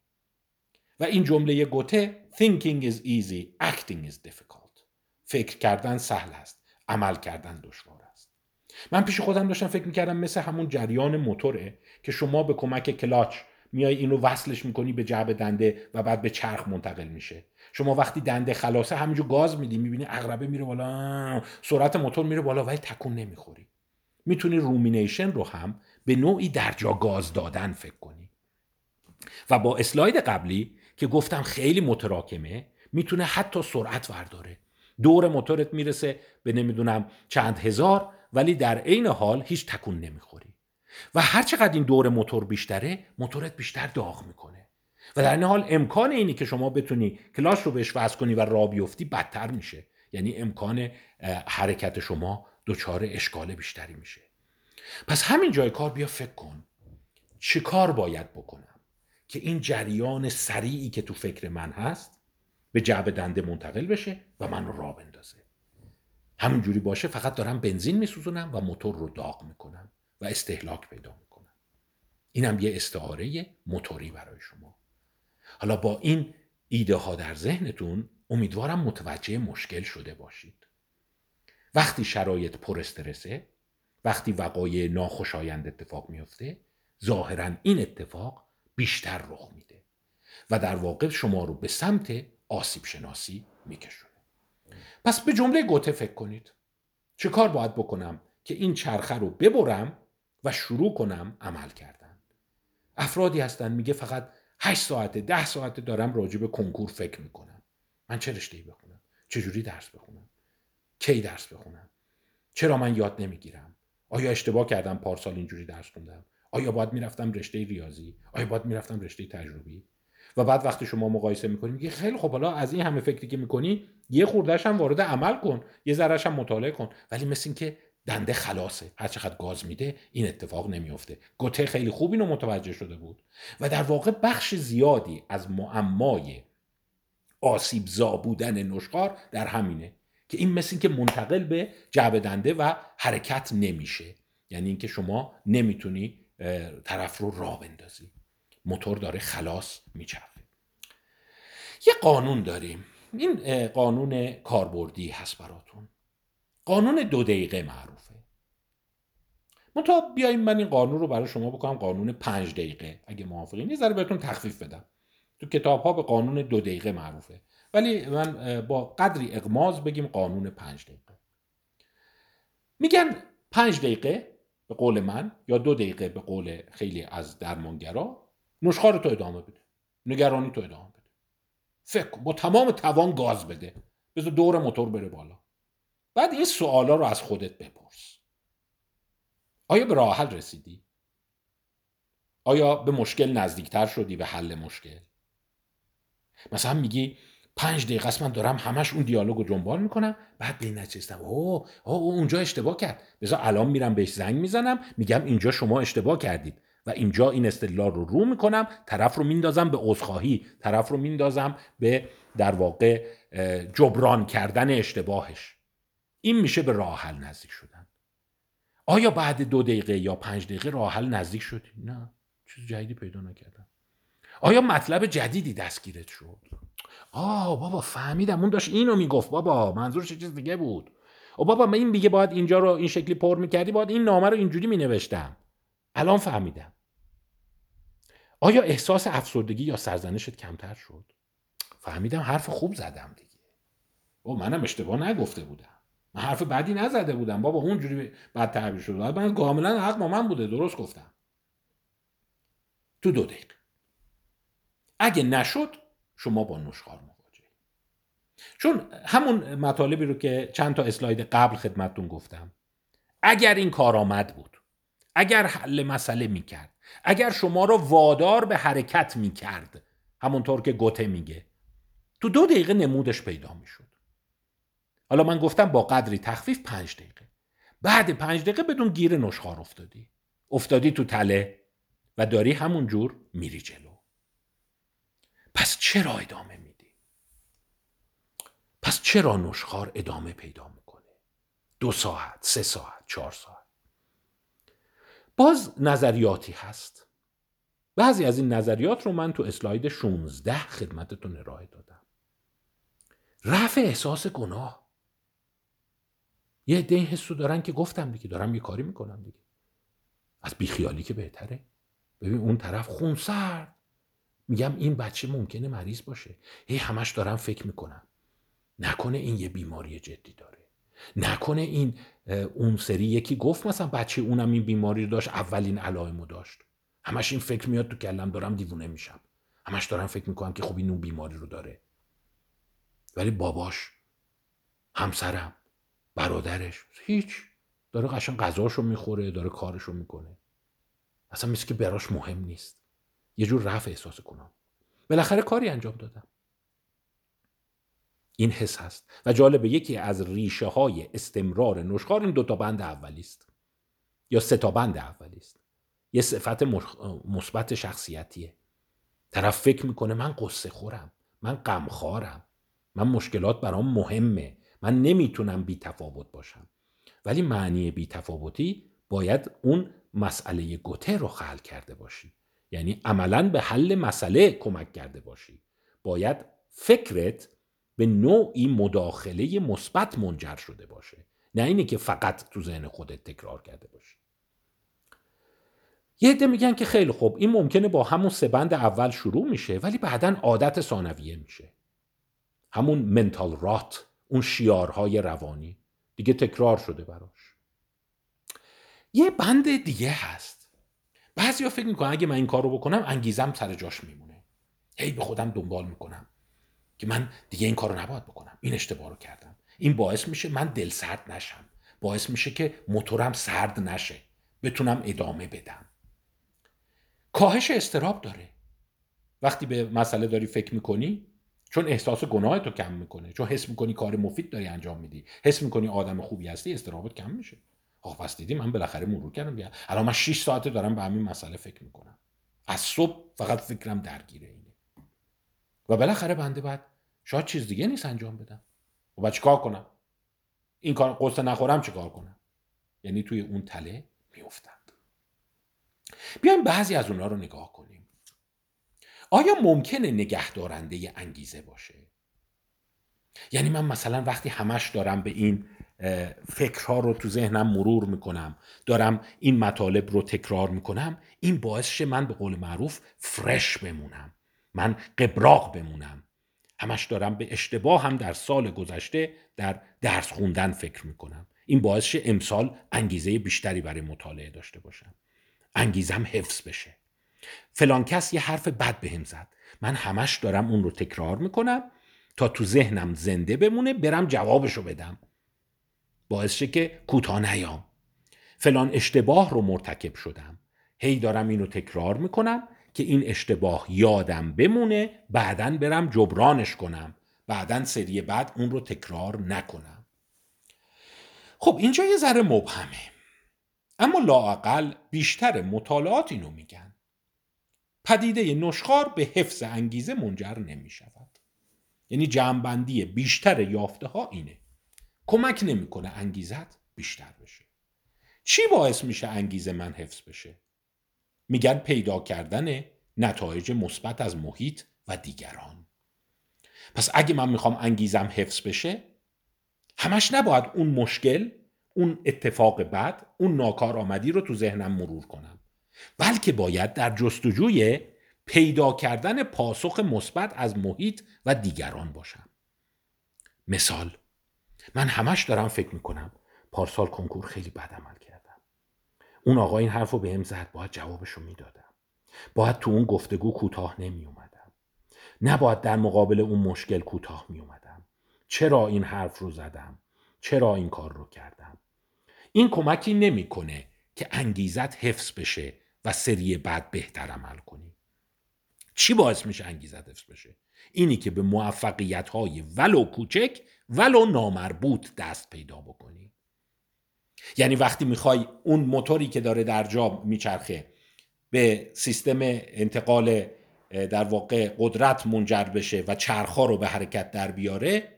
و این جمله گوته thinking is easy acting is difficult. فکر کردن سهل است عمل کردن دشوار. من پیش خودم داشتم فکر می‌کردم مثل همون جریان موتوره که شما به کمک کلاچ میای اینو وصلش می‌کنی به جعب دنده و بعد به چرخ منتقل میشه. شما وقتی دنده خلاصه همینجور گاز میدی می‌بینی اغربه میره بالا سرعت موتور میره بالا ولی تکون نمی‌خوری. می‌تونی رومینیشن رو هم به نوعی در جا گاز دادن فکر کنی. و با اسلاید قبلی که گفتم خیلی متراکمه می‌تونه حتی سرعت ورداره. دور موتورت می‌رسه به نمی‌دونم چند هزار ولی در عین حال هیچ تکون نمی‌خوری. و هر چقدر این دور موتور بیشتره موتورت بیشتر داغ می‌کنه. و در این حال امکان اینی که شما بتونی کلاش رو بهش وصل کنی و را بیفتی بدتر میشه. یعنی امکان حرکت شما دچار اشکال بیشتری میشه. پس همین جای کار بیا فکر کن. چه کار باید بکنم که این جریان سریعی که تو فکر من هست به جعب دنده منتقل بشه و من را بندازه؟ همینجوری باشه فقط دارم بنزین میسوزونم و موتور رو داغ می‌کنم و استهلاک پیدا می‌کنم. اینم یه استعاره موتوری برای شما. حالا با این ایده ها در ذهنتون امیدوارم متوجه مشکل شده باشید. وقتی شرایط پر استرسه وقتی وقایع ناخوشایند اتفاق میفته ظاهرا این اتفاق بیشتر رخ میده و در واقع شما رو به سمت آسیب شناسی میکشونه. پس به جمله گوته فکر کنید. چه کار باید بکنم که این چرخه رو ببرم و شروع کنم عمل کردن؟ افرادی هستن میگه فقط 8 ساعته ده ساعته دارم راجع به کنکور فکر می‌کنم. من چه رشته بخونم؟ چجوری درس بخونم؟ کی درس بخونم؟ چرا من یاد نمی‌گیرم؟ آیا اشتباه کردم پارسال اینجوری درس خوندم؟ آیا باید می‌رفتم رشته ریاضی؟ آیا باید می‌رفتم رشته تجربی؟ و بعد وقتی شما مقایسه می‌کنی میگه خیلی خب حالا از این همه فکری که می‌کنی یه خوردهش هم وارد عمل کن یه ذرهش هم مطالعه کن. ولی مثل این که دنده خلاصه هر چقدر گاز میده این اتفاق نمیفته گوته خیلی خوب اینو متوجه شده بود. و در واقع بخش زیادی از معمای آسیب زا بودن نشخار در همینه که این مثل که منتقل به جعب دنده و حرکت نمیشه. یعنی اینکه شما نمی‌تونی طرف رو راه بندازی. موتور داره خلاص میچرخه. یه قانون داریم. این قانون کاربردی هست براتون. قانون دو دقیقه معروفه. منتها بیایم من این قانون رو برای شما بکنم قانون پنج دقیقه. اگه موافقین یه ذره بهتون تخفیف بدم. تو کتاب ها به قانون دو دقیقه معروفه. ولی من با قدری اقماز بگیم قانون پنج دقیقه. میگن پنج دقیقه به قول من یا دو دقیقه به قول خیلی از درمانگرا نشخار تو ادامه بده. نگرانی تو ادامه بده. فکر با تمام توان گاز بده. بذار دور موتور بره بالا. بعد این سوالا رو از خودت بپرس. آیا به راه حل رسیدی؟ آیا به مشکل نزدیکتر شدی به حل مشکل؟ مثلا میگی پنج دقیقه است من دارم همش اون دیالوگ رو جنبال می‌کنم بعد به این نچستم. اوه اوه اونجا اشتباه کرد. بذار الان میرم بهش زنگ می‌زنم میگم اینجا شما اشتباه کردید. و اینجا این استدلال رو رو می‌کنم طرف رو میندازم به عذرخواهی طرف رو میندازم به در واقع جبران کردن اشتباهش. این میشه به راه حل نزدیک شدن. آیا بعد دو دقیقه یا پنج دقیقه راه حل نزدیک شدی؟ نه چیز جدیدی پیدا نکردم. آیا مطلب جدیدی دستگیرت شد؟ آه بابا فهمیدم اون داشت اینو می‌گفت بابا منظورش چیز دیگه بود. او بابا من این میگه باید اینجا رو این شکلی پر می‌کردی باید این نامه رو اینجوری مینوشتم. الان فهمیدم. آیا احساس افسردگی یا سرزنشت کمتر شد؟ فهمیدم حرف خوب زدم دیگه. او منم اشتباه نگفته بودم. من حرف بعدی نزده بودم. بابا اونجوری بد تعبیر شد. من کاملا حق با من بوده. درست گفتم. تو دو دقیقه. اگه نشد شما با نشخار مواجه چون همون مطالبی رو که چند تا اسلاید قبل خدمتتون گفتم اگر این کار آمد بود اگر حل مسئله می‌کرد اگر شما رو وادار به حرکت می‌کرد همونطور که گوته میگه تو دو دقیقه نمودش پیدا می‌شد. حالا من گفتم با قدری تخفیف پنج دقیقه. بعد پنج دقیقه بدون گیر نشخار افتادی. افتادی تو تله و داری همون جور میری جلو. پس چرا ادامه میدی؟ پس چرا نشخار ادامه پیدا می‌کنه؟ دو ساعت، سه ساعت، چهار ساعت؟ باز نظریاتی هست. بعضی از این نظریات رو من تو اسلاید 16 خدمتتون ارائه دادم. رفع احساس گناه. یه عده این حس رو دارن که گفتم دیگه دارم یه کاری می‌کنم دیگه. از بیخیالی که بهتره. ببین اون طرف خون سرد. میگم این بچه ممکنه مریض باشه. هی همش دارم فکر می‌کنم نکنه این یه بیماری جدی داره. نکنه این اون سری یکی گفت مثلا بچه اونم این بیماری رو داشت اولین علائمو داشت. همش این فکر میاد تو کلم دارم دیوونه میشم. همش دارم فکر می‌کنم که خب این اون بیماری رو داره. ولی باباش همسرم برادرش هیچ. داره قشن غذاشو می‌خوره داره کارشو می‌کنه. اصلا مثل که براش مهم نیست. یه جور رفع احساس کنم. بالاخره کاری انجام دادم. این حس هست. و جالبه یکی از ریشه های استمرار نشخار این دوتا بند اولی است یا سه تا بند اولی است یه صفت مثبت شخصیتیه. طرف فکر می‌کنه من قصه خورم من غمخوارم من مشکلات برام مهمه من نمی‌تونم بی تفاوت باشم. ولی معنی بی تفاوتی باید اون مسئله گوته رو خل کرده باشی. یعنی عملا به حل مسئله کمک کرده باشی. باید فکرت به نوعی مداخله مثبت منجر شده باشه. نه اینه که فقط تو ذهن خودت تکرار کرده باشی. یه عده میگن که خیلی خوب این ممکنه با همون سه بند اول شروع میشه ولی بعدا عادت ثانویه میشه. همون منتال رات اون شیارهای روانی. دیگه تکرار شده براش. یه بند دیگه هست. بعضیا فکر می‌کنن اگه من این کار رو بکنم انگیزم سر جاش میمونه. هی به خودم دنبال می‌کنم. که من دیگه این کارو نباید بکنم. این اشتباه رو کردم. این باعث میشه من دل سرد نشم. باعث میشه که موتورم سرد نشه. بتونم ادامه بدم. کاهش استراب داره. وقتی به مسئله داری فکر می‌کنی چون احساس گناه تو کم می‌کنه چون حس می‌کنی کار مفید داری انجام میدی حس می‌کنی آدم خوبی هستی استرابت کم میشه. آخ پس دیدی من بالاخره مرور کردم بیا الان من 6 ساعته دارم به همین مسئله فکر می‌کنم. از صبح فقط فکرم درگیره اینه. و بالاخره بنده بعد شاید چیز دیگه نیست انجام بدم. و بعد چیکار کنم؟ این کار قصه نخورم چیکار کنم؟ یعنی توی اون تله میافتند بیایم بعضی از اونها رو نگاه کنیم. آیا ممکنه نگهدارنده انگیزه باشه؟ یعنی من مثلا وقتی همش دارم به این فکرها رو تو ذهنم مرور می‌کنم دارم این مطالب رو تکرار می‌کنم این باعث شه من به قول معروف فرش بمونم. من قبراق بمونم. همش دارم به اشتباه هم در سال گذشته در درس خوندن فکر می‌کنم. این باعث شه امسال انگیزه بیشتری برای مطالعه داشته باشم. انگیزم حفظ بشه. فلان کس یه حرف بد بهم زد. من همش دارم اون رو تکرار می‌کنم تا تو ذهنم زنده بمونه برم جوابشو بدم. باعث شه که کوتاه نیام. فلان اشتباه رو مرتکب شدم. هی دارم اینو تکرار می‌کنم. که این اشتباه یادم بمونه بعدا برم جبرانش کنم. بعدا سری بعد اون رو تکرار نکنم. خب اینجا یه ذره مبهمه. اما لااقل بیشتر مطالعات اینو میگن. پدیده نشخار به حفظ انگیزه منجر نمی شود یعنی جمعبندی بیشتر یافته ها اینه. کمک نمی‌کنه انگیزت بیشتر بشه. چی باعث میشه انگیزه من حفظ بشه؟ میگن پیدا کردن نتایج مثبت از محیط و دیگران. پس اگه من می‌خوام انگیزم حفظ بشه همش نباید اون مشکل اون اتفاق بد اون ناکار آمدی رو تو ذهنم مرور کنم. بلکه باید در جستجوی پیدا کردن پاسخ مثبت از محیط و دیگران باشم. مثال من همش دارم فکر می‌کنم پارسال کنکور خیلی بد عمل کردم اون آقا این حرف رو به هم زد باید جوابش می‌دادم. باید تو اون گفتگو کوتاه نمی اومدم نباید در مقابل اون مشکل کوتاه می اومدم چرا این حرف رو زدم؟ چرا این کار رو کردم؟ این کمکی نمی‌کنه که انگیزت حفظ بشه و سری بعد بهتر عمل کنی. چی باعث میشه انگیزت حفظ بشه؟ اینی که به موفقیت های ولو کوچک ولو نامربوط دست پیدا بکنی. یعنی وقتی می‌خوای اون موتوری که داره در جا میچرخه به سیستم انتقال در واقع قدرت منجر بشه و چرخها رو به حرکت در بیاره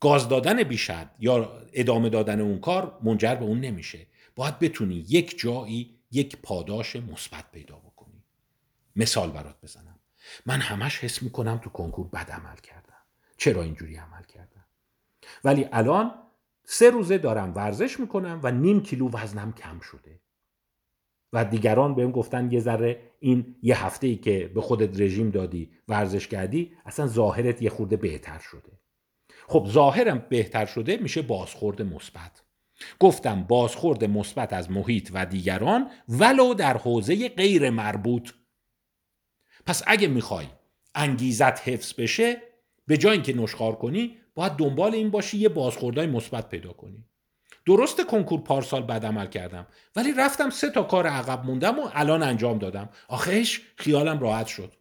گاز دادن بیشد یا ادامه دادن اون کار منجر به اون نمیشه. باید بتونی یک جایی یک پاداش مثبت پیدا بکنی. مثال برات بزنم. من همش حس می‌کنم تو کنکور بد عمل کردم. چرا اینجوری عمل کردم؟ ولی الان سه روزه دارم ورزش می‌کنم و نیم کیلو وزنم کم شده. و دیگران بهم گفتن یه ذره این یه هفته ای که به خودت رژیم دادی ورزش کردی اصلا ظاهرت یه خورده بهتر شده. خب ظاهرم بهتر شده میشه بازخورد مثبت. گفتم بازخورد مثبت از محیط و دیگران ولو در حوزه غیر مربوط. پس اگه می‌خوای انگیزت حفظ بشه به جای اینکه نشخار کنی باید دنبال این باشی یه بازخوردهای مثبت پیدا کنی. درست کنکور پارسال بد عمل کردم ولی رفتم سه تا کار عقب موندم و الان انجام دادم. آخهش خیالم راحت شد.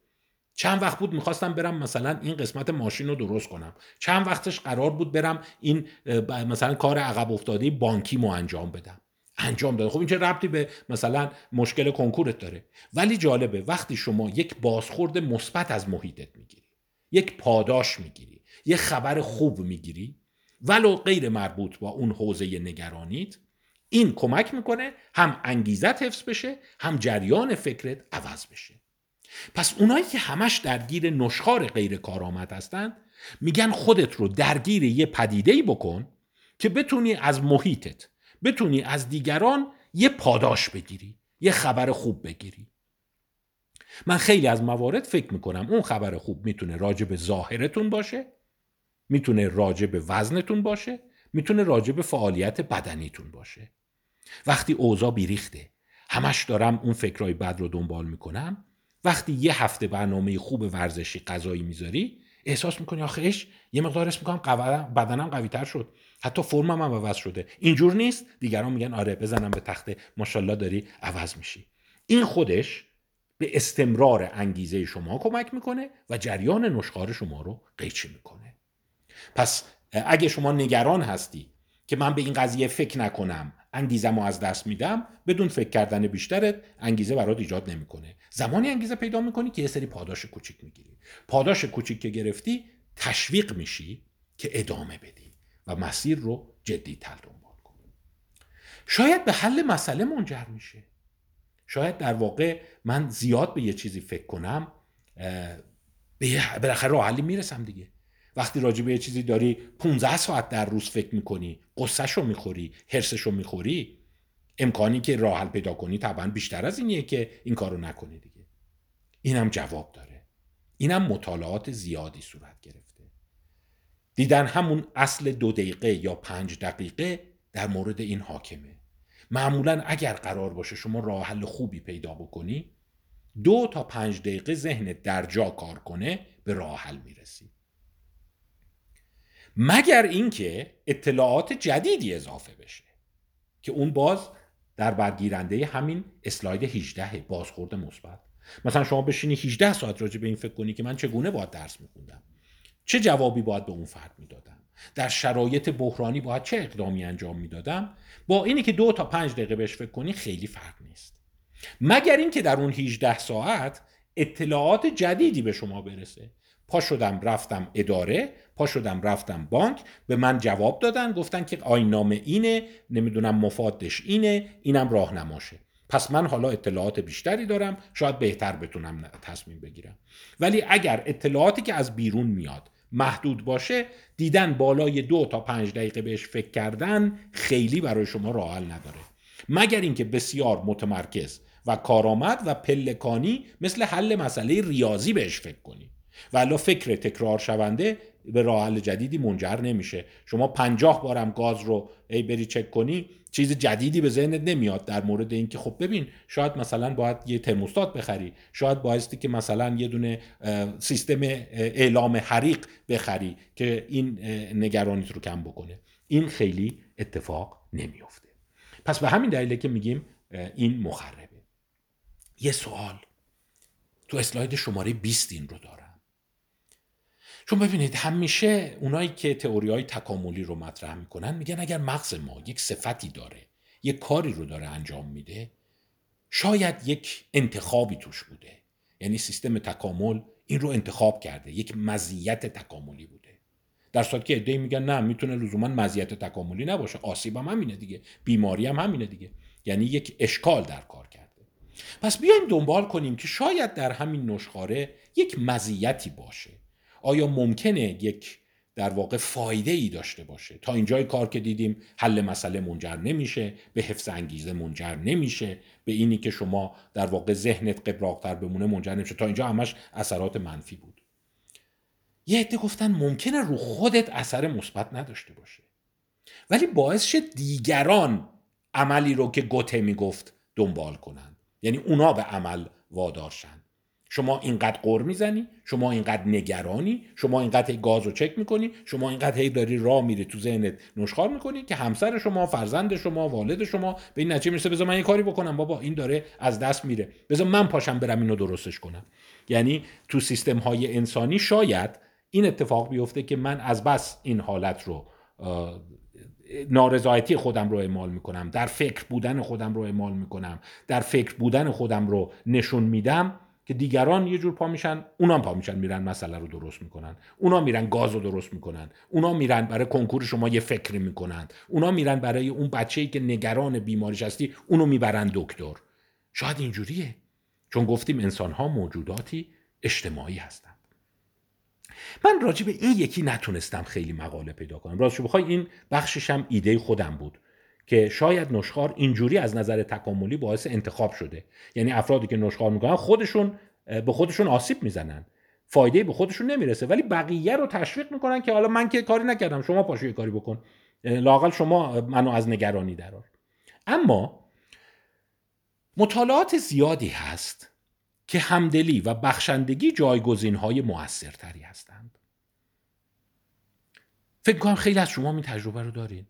چند وقت بود می‌خواستم برم مثلا این قسمت ماشین رو درست کنم. چند وقتش قرار بود برم این مثلا کار عقب افتاده بانکی مو انجام بدم. انجام دادم. خب این چه ربطی به مثلا مشکل کنکورت داره. ولی جالبه وقتی شما یک بازخورد مثبت از محیطت می‌گیری. یک پاداش می‌گیری یک خبر خوب می‌گیری ولو غیر مربوط با اون حوزه نگرانیت این کمک می‌کنه هم انگیزت حفظ بشه هم جریان فکرت عوض بشه. پس اونایی که همش درگیر نشخار غیر کارآمد هستن میگن خودت رو درگیر یه پدیده بکن که بتونی از محیطت بتونی از دیگران یه پاداش بگیری یه خبر خوب بگیری. من خیلی از موارد فکر می‌کنم. اون خبر خوب می‌تونه راجع به ظاهرتون باشه می‌تونه راجع به وزنتون باشه می‌تونه راجع به فعالیت بدنیتون باشه. وقتی اوضاع بیریخته همش دارم اون فکرهای بد رو دنبال می‌کنم. وقتی یه هفته برنامه خوب ورزشی غذایی می‌ذاری احساس می‌کنی آخه یه مقدار اسم می‌کنم بدنم قوی تر شد. حتی فرمم هم عوض شده. اینجور نیست؟ دیگران میگن آره بزنم به تخته. ماشاءالله داری عوض میشی. این خودش به استمرار انگیزه شما کمک می‌کنه و جریان نشخار شما رو قیچی می‌کنه. پس اگه شما نگران هستی که من به این قضیه فکر نکنم انگیزه از دست میدم بدون فکر کردن بیشترت انگیزه برات ایجاد نمی‌کنه. زمانی انگیزه پیدا می‌کنی که یه سری پاداش کوچیک می‌گیری. پاداش کوچیک که گرفتی تشویق میشی که ادامه بدی و مسیر رو جدی تل دنبال کنی شاید به حل مسئله منجر میشه. شاید در واقع من زیاد به یه چیزی فکر کنم به بالاخره راه حلی می‌رسم دیگه. وقتی راجع به یه چیزی داری 15 ساعت در روز فکر می‌کنی قصهش رو می‌خوری حرسش رو می‌خوری امکانی که راه حل پیدا کنی طبعا بیشتر از اینیه که این کارو نکنی دیگه. اینم جواب داره. اینم مطالعات زیادی صورت گرفته. دیدن همون اصل دو دقیقه یا پنج دقیقه در مورد این حاکمه. معمولا اگر قرار باشه شما راه حل خوبی پیدا بکنی دو تا پنج دقیقه ذهن در جا کار کنه به راه حل می‌رسی. مگر اینکه اطلاعات جدیدی اضافه بشه که اون باز در برگیرنده همین اسلاید 18 بازخورد مثبت. مثلا شما بشینی 18 ساعت راجع به این فکر کنی که من چگونه باید درس میخوندم؟ چه جوابی باید به اون فرد می‌دادم؟ در شرایط بحرانی باید چه اقدامی انجام می‌دادم؟ با اینی که دو تا پنج دقیقه بهش فکر کنی خیلی فرق نیست. مگر اینکه در اون 18 ساعت اطلاعات جدیدی به شما برسه. پا شدم رفتم اداره پا شدم رفتم بانک به من جواب دادن گفتن که آینامه اینه نمی‌دونم مفادش اینه اینم راهنماشه. پس من حالا اطلاعات بیشتری دارم شاید بهتر بتونم تصمیم بگیرم. ولی اگر اطلاعاتی که از بیرون میاد محدود باشه دیدن بالای دو تا پنج دقیقه بهش فکر کردن خیلی برای شما راه نداره. مگر اینکه بسیار متمرکز و کارآمد و پلکانی مثل حل مسئله ریاضی بهش فکر کنی. ولی فکر تکرار شونده به راه حل جدیدی منجر نمیشه. شما پنجاه بارم گاز رو ای بری چک کنی چیز جدیدی به ذهنت نمیاد در مورد اینکه خب ببین شاید مثلا باید یه ترموستات بخری شاید بایستی که مثلا یه دونه سیستم اعلام حریق بخری که این نگرانیت رو کم بکنه. این خیلی اتفاق نمیافته. پس به همین دلیله که میگیم این مخربه. یه سوال. تو اسلاید شماره 20 این رو دارم. چون ببینید همیشه اونایی که تئوری های تکاملی رو مطرح می‌کنن میگن اگر مغز ما یک صفتی داره یک کاری رو داره انجام میده شاید یک انتخابی توش بوده. یعنی سیستم تکامل این رو انتخاب کرده یک مزیت تکاملی بوده. در صورتی که ادعی میگن نه می‌تونه لزوما مزیت تکاملی نباشه. آسیب هم همینه دیگه بیماری هم همینه دیگه. یعنی یک اشکال در کار کرده. پس بیایم دنبال کنیم که شاید در همین نشخاره یک مزیتی باشه. آیا ممکنه یک در واقع فایده ای داشته باشه؟ تا اینجای کار که دیدیم حل مسئله منجر نمیشه به حفظ انگیزه منجر نمیشه به اینی که شما در واقع ذهنت قبراقتر بمونه منجر نمیشه. تا اینجا همش اثرات منفی بود. یه عده گفتن ممکنه رو خودت اثر مثبت نداشته باشه. ولی باعث شد دیگران عملی رو که گوته می‌گفت دنبال کنن یعنی اونا به عمل وادارشن شما اینقدر قر می‌زنی شما اینقدر نگرانی شما اینقدر گاز رو چک می‌کنی شما اینقدر هی داری راه میری تو ذهنت نشخار می‌کنی که همسر شما فرزند شما والد شما به این نتیجه می‌رسه بذار من یه کاری بکنم. بابا این داره از دست میره. بذار من پاشم برم اینو درستش کنم. یعنی تو سیستم های انسانی شاید این اتفاق بیفته که من از بس این حالت رو نارضایتی خودم رو اعمال می‌کنم. در فکر بودن خودم رو اعمال می‌کنم. در فکر بودن خودم رو نشون میدم. که دیگران یه جور پا میشن اونا پا میشن میرن مسئله رو درست می‌کنن. اونا میرن گاز رو درست می‌کنن. اونا میرن برای کنکور شما یه فکری می‌کنن. اونا میرن برای اون بچه‌ای که نگران بیماریش هستی اونو می‌برن دکتر. شاید اینجوریه. چون گفتیم انسان ها موجوداتی اجتماعی هستن من راجع به این یکی نتونستم خیلی مقاله پیدا کنم. راستش بخوای این بخشش هم ایده خودم بود. که شاید نشخار اینجوری از نظر تکاملی باعث انتخاب شده. یعنی افرادی که نشخار می‌کنن خودشون به خودشون آسیب می‌زنن. فایده به خودشون نمی‌رسه. ولی بقیه رو تشویق می‌کنن که حالا من که کاری نکردم شما پاشو کاری بکن. لاقل شما منو از نگرانی درار اما مطالعات زیادی هست که همدلی و بخشندگی جایگزین های موثرتری هستند. فکر کنم خیلی از شما این تجربه رو دارین.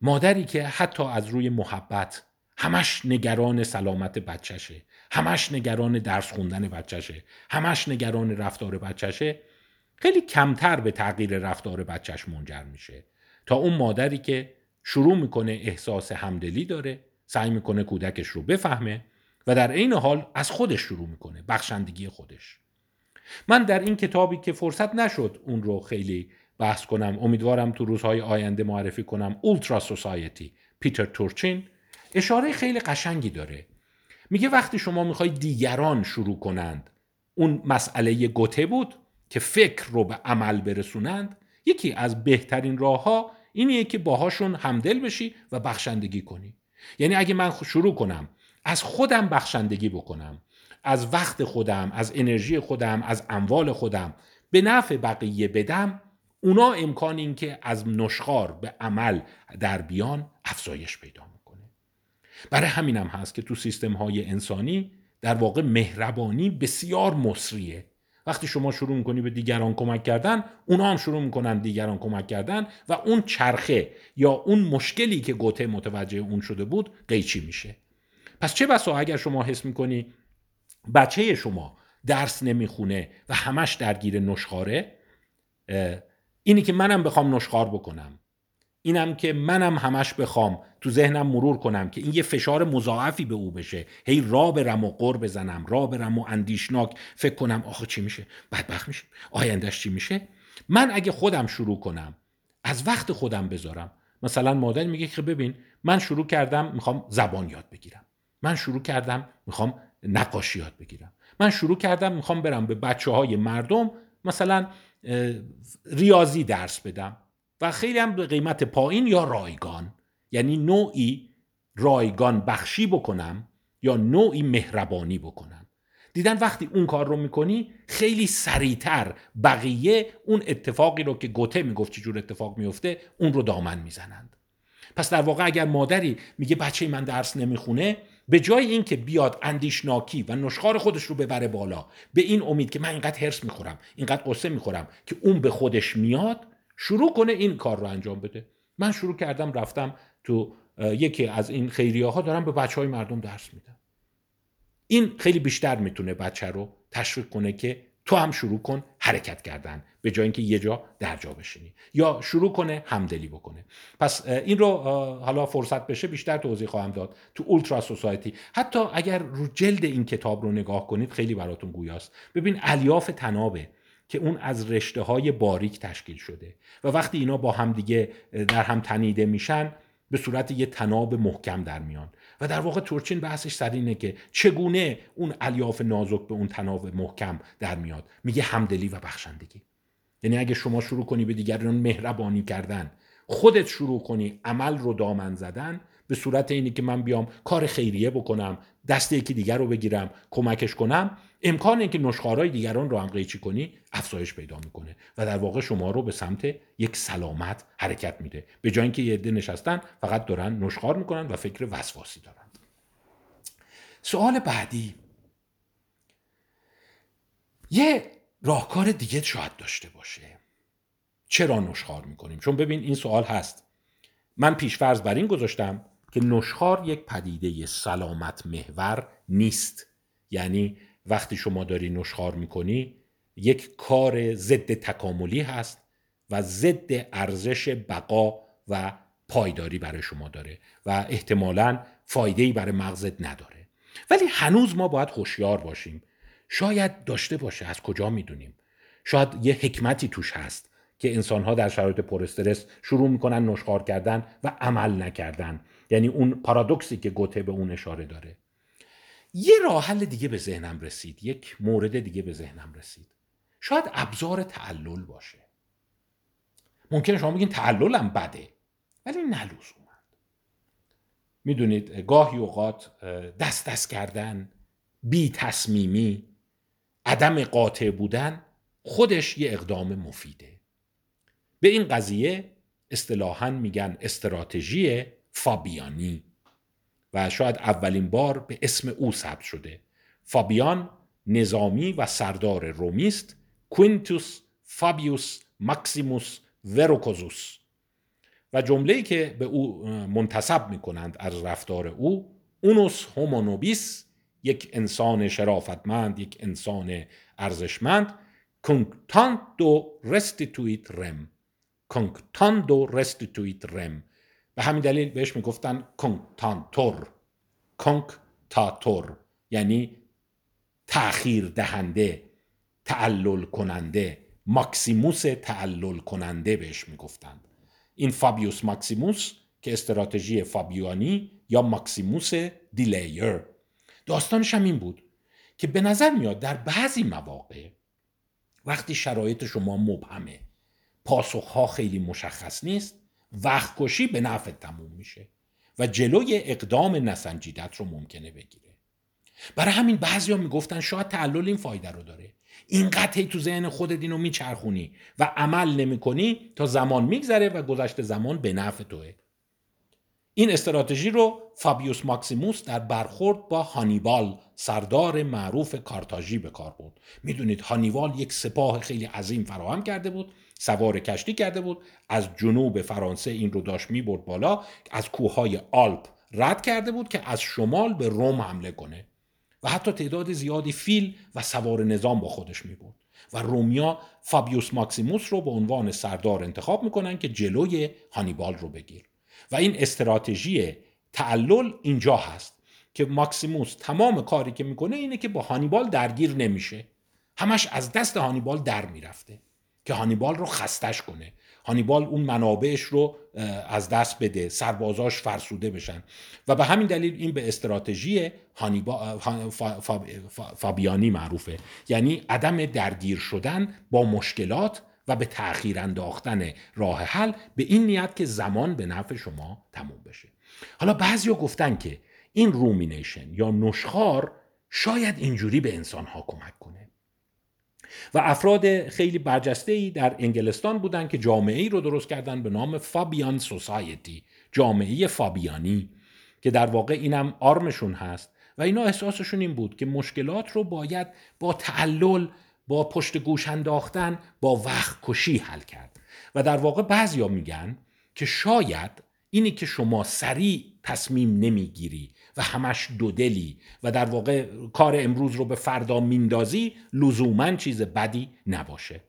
مادری که حتی از روی محبت همش نگران سلامت بچهشه همش نگران درس خوندن بچهشه همش نگران رفتار بچهشه خیلی کمتر به تغییر رفتار بچهش منجر میشه. تا اون مادری که شروع می‌کنه احساس همدلی داره سعی می‌کنه کودکش رو بفهمه و در عین حال از خودش شروع می‌کنه بخشندگی خودش. من در این کتابی که فرصت نشد اون رو خیلی بحث کنم. امیدوارم تو روزهای آینده معرفی کنم. اولترا سوسایتی پیتر تورچین. اشاره خیلی قشنگی داره. میگه وقتی شما می‌خوای دیگران شروع کنند اون مسئله گوته بود که فکر رو به عمل برسونند یکی از بهترین راه ها اینیه که باهاشون همدل بشی و بخشندگی کنی. یعنی اگه من شروع کنم از خودم بخشندگی بکنم از وقت خودم از انرژی خودم از اموال خودم به نفع بقیه بدم اونا امکان این که از نشخار به عمل در بیان افزایش پیدا می‌کنه. برای همینم هست که تو سیستم های انسانی در واقع مهربانی بسیار مصریه وقتی شما شروع می‌کنی به دیگران کمک کردن اونا هم شروع می‌کنن دیگران کمک کردن و اون چرخه یا اون مشکلی که گوته متوجه اون شده بود قیچی میشه. پس چه بسا اگر شما حس می‌کنی بچه شما درس نمی‌خونه و همش درگیر نشخاره اینی که منم بخوام نشخار بکنم. اینم که منم همش بخوام تو ذهنم مرور کنم که این یه فشار مضاعفی به او بشه. هی را برم و قر بزنم را برم و اندیشناک فکر کنم آخه چی میشه؟ بدبخت میشه. آیندهش چی میشه؟ من اگه خودم شروع کنم از وقت خودم بذارم. مثلا مادر میگه که ببین من شروع کردم می‌خوام زبان یاد بگیرم. من شروع کردم می‌خوام نقاشی یاد بگیرم. من شروع کردم می‌خوام برم به بچه های مردم مثلا ریاضی درس بدم و خیلی هم به قیمت پایین یا رایگان. یعنی نوعی رایگان بخشی بکنم یا نوعی مهربانی بکنم. دیدن وقتی اون کار رو می‌کنی خیلی سریعتر بقیه اون اتفاقی رو که گوته می‌گفت چجور اتفاق میفته اون رو دامن می‌زنند. پس در واقع اگر مادری میگه بچه من درس نمی‌خونه به جای اینکه بیاد اندیشناکی و نشخار خودش رو ببره بالا به این امید که من اینقدر هرس می‌خورم اینقدر قصه می‌خورم که اون به خودش میاد شروع کنه این کار رو انجام بده. من شروع کردم رفتم تو یکی از این خیریه ها دارم به بچه های مردم درس میدم. این خیلی بیشتر می‌تونه بچه رو تشویق کنه که تو هم شروع کن حرکت کردن به جای اینکه یه جا در جا بشینی. یا شروع کنه همدلی بکنه. پس این رو حالا فرصت بشه بیشتر توضیح خواهم داد. تو اولترا سوسایتی حتی اگر رو جلد این کتاب رو نگاه کنید خیلی براتون گویاست. ببین الیاف تنابه که اون از رشته های باریک تشکیل شده و وقتی اینا با هم دیگه در هم تنیده میشن به صورت یه تناب محکم در میان. و در واقع تورچین بحثش سر اینه که چگونه اون الیاف نازک به اون تناب محکم در میاد. میگه همدلی و بخشندگی. یعنی اگه شما شروع کنی به دیگران مهربانی کردن خودت شروع کنی عمل رو دامن زدن به صورت اینی که من بیام کار خیریه بکنم دست یکی دیگر رو بگیرم کمکش کنم امکان اینکه نشخارهای دیگران رو هم قیچی کنی افزایش پیدا می‌کنه و در واقع شما رو به سمت یک سلامت حرکت میده. به جای اینکه یه عده نشستن فقط دارن نشخار می‌کنن و فکر وسواسی دارن. سوال بعدی. یه راهکار دیگه شاید داشته باشه. چرا نشخار می‌کنیم؟ چون ببین این سوال هست. من پیشفرض بر این گذاشتم که نشخار یک پدیده سلامت محور نیست. یعنی وقتی شما داری نشخار می‌کنی یک کار ضد تکاملی هست و ضد ارزش بقا و پایداری برای شما داره و احتمالا فایده برای مغزت نداره. ولی هنوز ما باید هوشیار باشیم. شاید داشته باشه از کجا می‌دونیم؟ شاید یه حکمتی توش هست که انسانها در شرایط پر استرس شروع می‌کنن نشخار کردن و عمل نکردن. یعنی اون پارادوکسی که گوته به اون اشاره داره. یه راه حل دیگه به ذهنم رسید یک مورد دیگه به ذهنم رسید. شاید ابزار تعلل باشه. ممکنه شما بگین تعللم بده ولی نلزومند می‌دونید گاهی اوقات دست دست کردن بی تصمیمی عدم قاطع بودن خودش یه اقدام مفیده. به این قضیه اصطلاحا میگن استراتژی فابیانی. و شاید اولین بار به اسم او ثبت شده. فابیان نظامی و سردار رومیست Quintus Fabius Maximus Verrucosus و جمله‌ای که به او منتسب می کنند از رفتار او unus homo nobis یک انسان شرافتمند یک انسان ارزشمند. cunctando restituit rem cunctando restituit rem به همین دلیل بهش می‌گفتن cunctantor cunctator یعنی تأخیر دهنده تعلل کننده ماکسیموس تعلل کننده بهش می‌گفتند این فابیوس ماکسیموس که استراتژی فابیانی یا ماکسیموس دیلیر داستانش هم این بود که به نظر میاد در بعضی مواقع وقتی شرایط شما مبهمه پاسخها خیلی مشخص نیست وقت کشی به نفع تموم میشه و جلوی اقدام نسنجیدت رو ممکنه بگیره. برای همین بعضیا می‌گفتن شاید تعلل این فایده رو داره. این قطعی تو ذهن خودت اینو میچرخونی و عمل نمی‌کنی تا زمان میگذره و گذشت زمان به نفع توه. این استراتژی رو فابیوس ماکسیموس در برخورد با هانیبال سردار معروف کارتاژی به کار برد. می‌دونید هانیبال یک سپاه خیلی عظیم فراهم کرده بود سوار کشتی کرده بود از جنوب فرانسه این رو داشت می‌برد بالا از کوههای آلپ رد کرده بود که از شمال به روم حمله کنه. و حتی تعداد زیادی فیل و سوار نظام با خودش می بود و رومیا فابیوس ماکسیموس رو به عنوان سردار انتخاب می‌کنن که جلوی هانیبال رو بگیر. و این استراتژی تعلل اینجا هست که ماکسیموس تمام کاری که می‌کنه اینه که با هانیبال درگیر نمیشه. همش از دست هانیبال در می‌رفته. که هانیبال رو خستش کنه. هانیبال اون منابعش رو از دست بده سربازاش فرسوده بشن. و به همین دلیل این به استراتژی فابیانی معروفه. یعنی عدم درگیر شدن با مشکلات و به تأخیر انداختن راه حل به این نیت که زمان به نفع شما تموم بشه. حالا بعضیا گفتن که این رومینیشن یا نشخار شاید اینجوری به انسان ها کمک کنه. و افراد خیلی برجسته ای در انگلستان بودند که جامعه ای رو درست کردن به نام فابیان سوسایتی جامعه فابیانی که در واقع اینم آرمشون هست. و اینا احساسشون این بود که مشکلات رو باید با تعلل با پشت گوش انداختن با وقت کشی حل کرد. و در واقع بعضیا میگن که شاید اینی که شما سریع تصمیم نمی‌گیری و همش دودلی و در واقع کار امروز رو به فردا میندازی لزوما چیز بدی نباشه.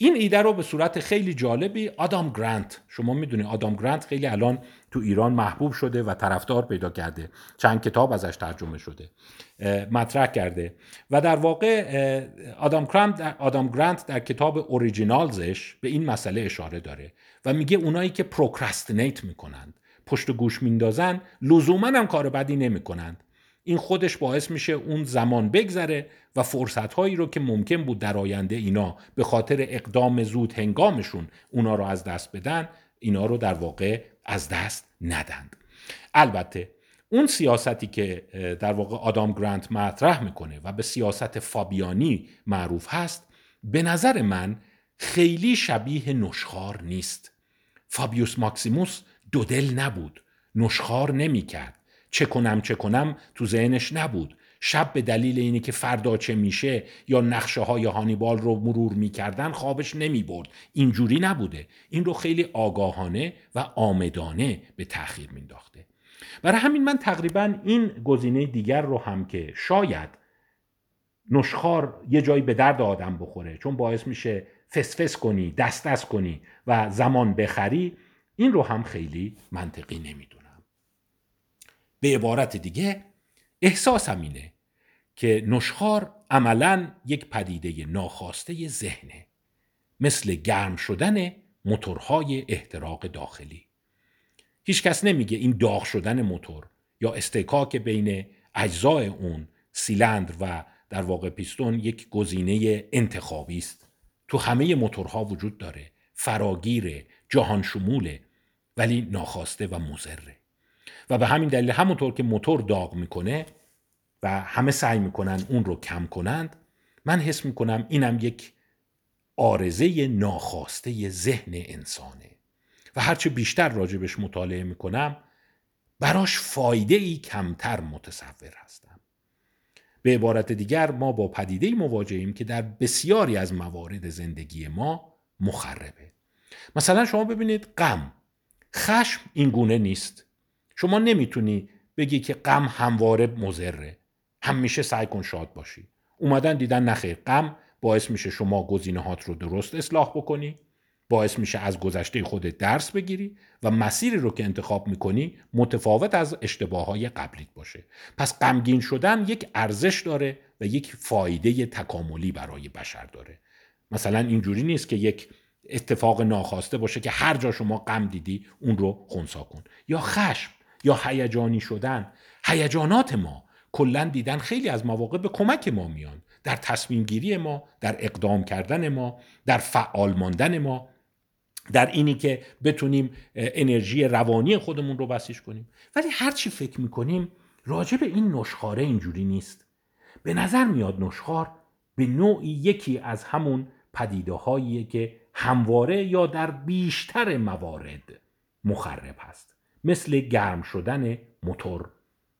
این ایده رو به صورت خیلی جالبی آدام گرانت شما می‌دونید آدام گرانت خیلی الان تو ایران محبوب شده و طرفدار پیدا کرده. چند کتاب ازش ترجمه شده مطرح کرده. و در واقع آدام گرانت آدام گرانت در کتاب اوریجینالزش به این مسئله اشاره داره و میگه اونایی که پروکرستینیت می‌کنند. پشت گوش میندازن لزوما هم کار بدی نمی‌کنند این خودش باعث میشه اون زمان بگذره و فرصت هایی رو که ممکن بود در آینده اینا به خاطر اقدام زود هنگامشون اونا رو از دست بدن اینا رو در واقع از دست ندند. البته اون سیاستی که در واقع آدام گرانت مطرح می‌کنه و به سیاست فابیانی معروف هست به نظر من خیلی شبیه نشخار نیست. فابیوس ماکسیموس دودل نبود نشخار نمی‌کرد چه کنم چه کنم تو ذهنش نبود. شب به دلیل اینی که فردا چه میشه یا نقشه های هانیبال رو مرور می‌کردن خوابش نمی برد. اینجوری نبوده. این رو خیلی آگاهانه و آمدانه به تأخیر مینداخته. برای همین من تقریبا این گزینه دیگر رو هم که شاید نشخار یه جایی به درد آدم بخوره چون باعث میشه فسفس کنی دست دست کنی و زمان بخری این رو هم خیلی منطقی نمی‌دونم. به عبارت دیگه احساسم اینه که نشخار عملا یک پدیده ناخواسته ذهنه مثل گرم شدن موتورهای احتراق داخلی. هیچکس نمیگه این داغ شدن موتور یا استکاک بین اجزای اون سیلندر و در واقع پیستون یک گزینه انتخابی است. تو همه موتورها وجود داره. فراگیر جهان شموله ولی ناخواسته و مزره و به همین دلیل همونطور که موتور داغ می‌کنه و همه سعی می‌کنن اون رو کم کنند من حس می‌کنم اینم یک آرزه ناخواسته ذهن انسانه. و هرچه بیشتر راجبش مطالعه می‌کنم براش فایده ای کمتر متصور هستم. به عبارت دیگر ما با پدیده مواجهیم که در بسیاری از موارد زندگی ما مخربه. مثلا شما ببینید غم. خشم این گونه نیست. شما نمی‌تونی بگی که غم همواره مزره همیشه سعی کن شاد باشی. اومدن دیدن نخیر غم باعث میشه شما گزینه هات رو درست اصلاح بکنی باعث میشه از گذشته خودت درس بگیری و مسیری رو که انتخاب می‌کنی متفاوت از اشتباه های قبلیت باشه. پس غمگین شدن یک ارزش داره و یک فایده تکاملی برای بشر داره. مثلا اینجوری نیست که یک اتفاق ناخواسته باشه که هر جا شما غم دیدی اون رو خونسا کن. یا خشم یا هیجانی شدن. هیجانات ما کلا دیدن خیلی از مواقع به کمک ما میان. در تصمیم گیری ما در اقدام کردن ما در فعال ماندن ما. در اینی که بتونیم انرژی روانی خودمون رو بسیج کنیم. ولی هر چی فکر می‌کنیم راجع به این نشخاره اینجوری نیست. به نظر میاد نشخار به نوعی یکی از همون پدیده هاییه که همواره یا در بیشتر موارد مخرب هست. مثل گرم شدن موتور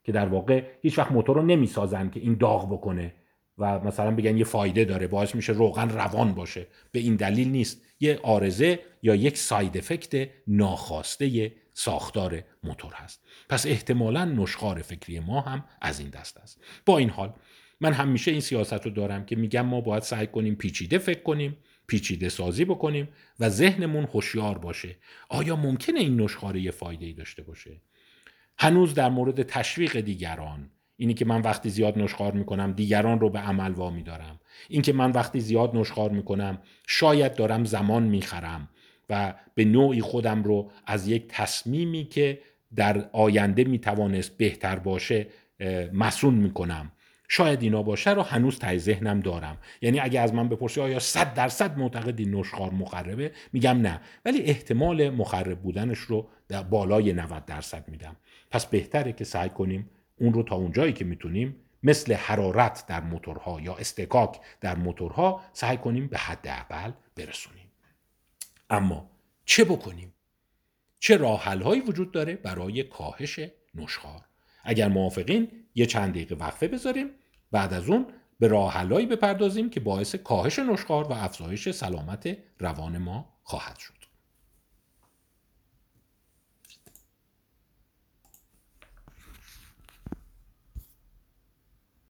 که در واقع هیچ وقت موتور رو نمی‌سازن که این داغ بکنه و مثلا بگن یه فایده داره باعث میشه روغن روان باشه. به این دلیل نیست. یه آرزه یا یک ساید افکت ناخواسته ساختار موتور هست. پس احتمالا نشخار فکری ما هم از این دست است. با این حال من همیشه این سیاست رو دارم که میگم ما باید سعی کنیم پیچیده فکر کنیم. پیچیده سازی بکنیم و ذهنمون هوشیار باشه. آیا ممکنه این نشخاره یه فایده ای داشته باشه؟ هنوز در مورد تشویق دیگران اینی که من وقتی زیاد نشخار می‌کنم دیگران رو به عمل وامی دارم. این که من وقتی زیاد نشخار می‌کنم شاید دارم زمان می‌خرم و به نوعی خودم رو از یک تصمیمی که در آینده می‌توانست بهتر باشه مسون می‌کنم. شاید اینا باشه رو هنوز تای ذهنم دارم. یعنی اگه از من بپرسی آیا صد درصد معتقدی نشخار مخربه میگم نه. ولی احتمال مخرب بودنش رو در بالای 90 درصد میدم. پس بهتره که سعی کنیم اون رو تا اونجایی که می‌تونیم مثل حرارت در موتورها یا استکاک در موتورها سعی کنیم به حداقل برسونیم. اما چه بکنیم؟ چه راه هایی وجود داره برای کاهش نشخار اگر موافقین یه چند دقیقه وقفه بذاریم. بعد از اون به راه حلایی بپردازیم که باعث کاهش نشخار و افزایش سلامت روان ما خواهد شد.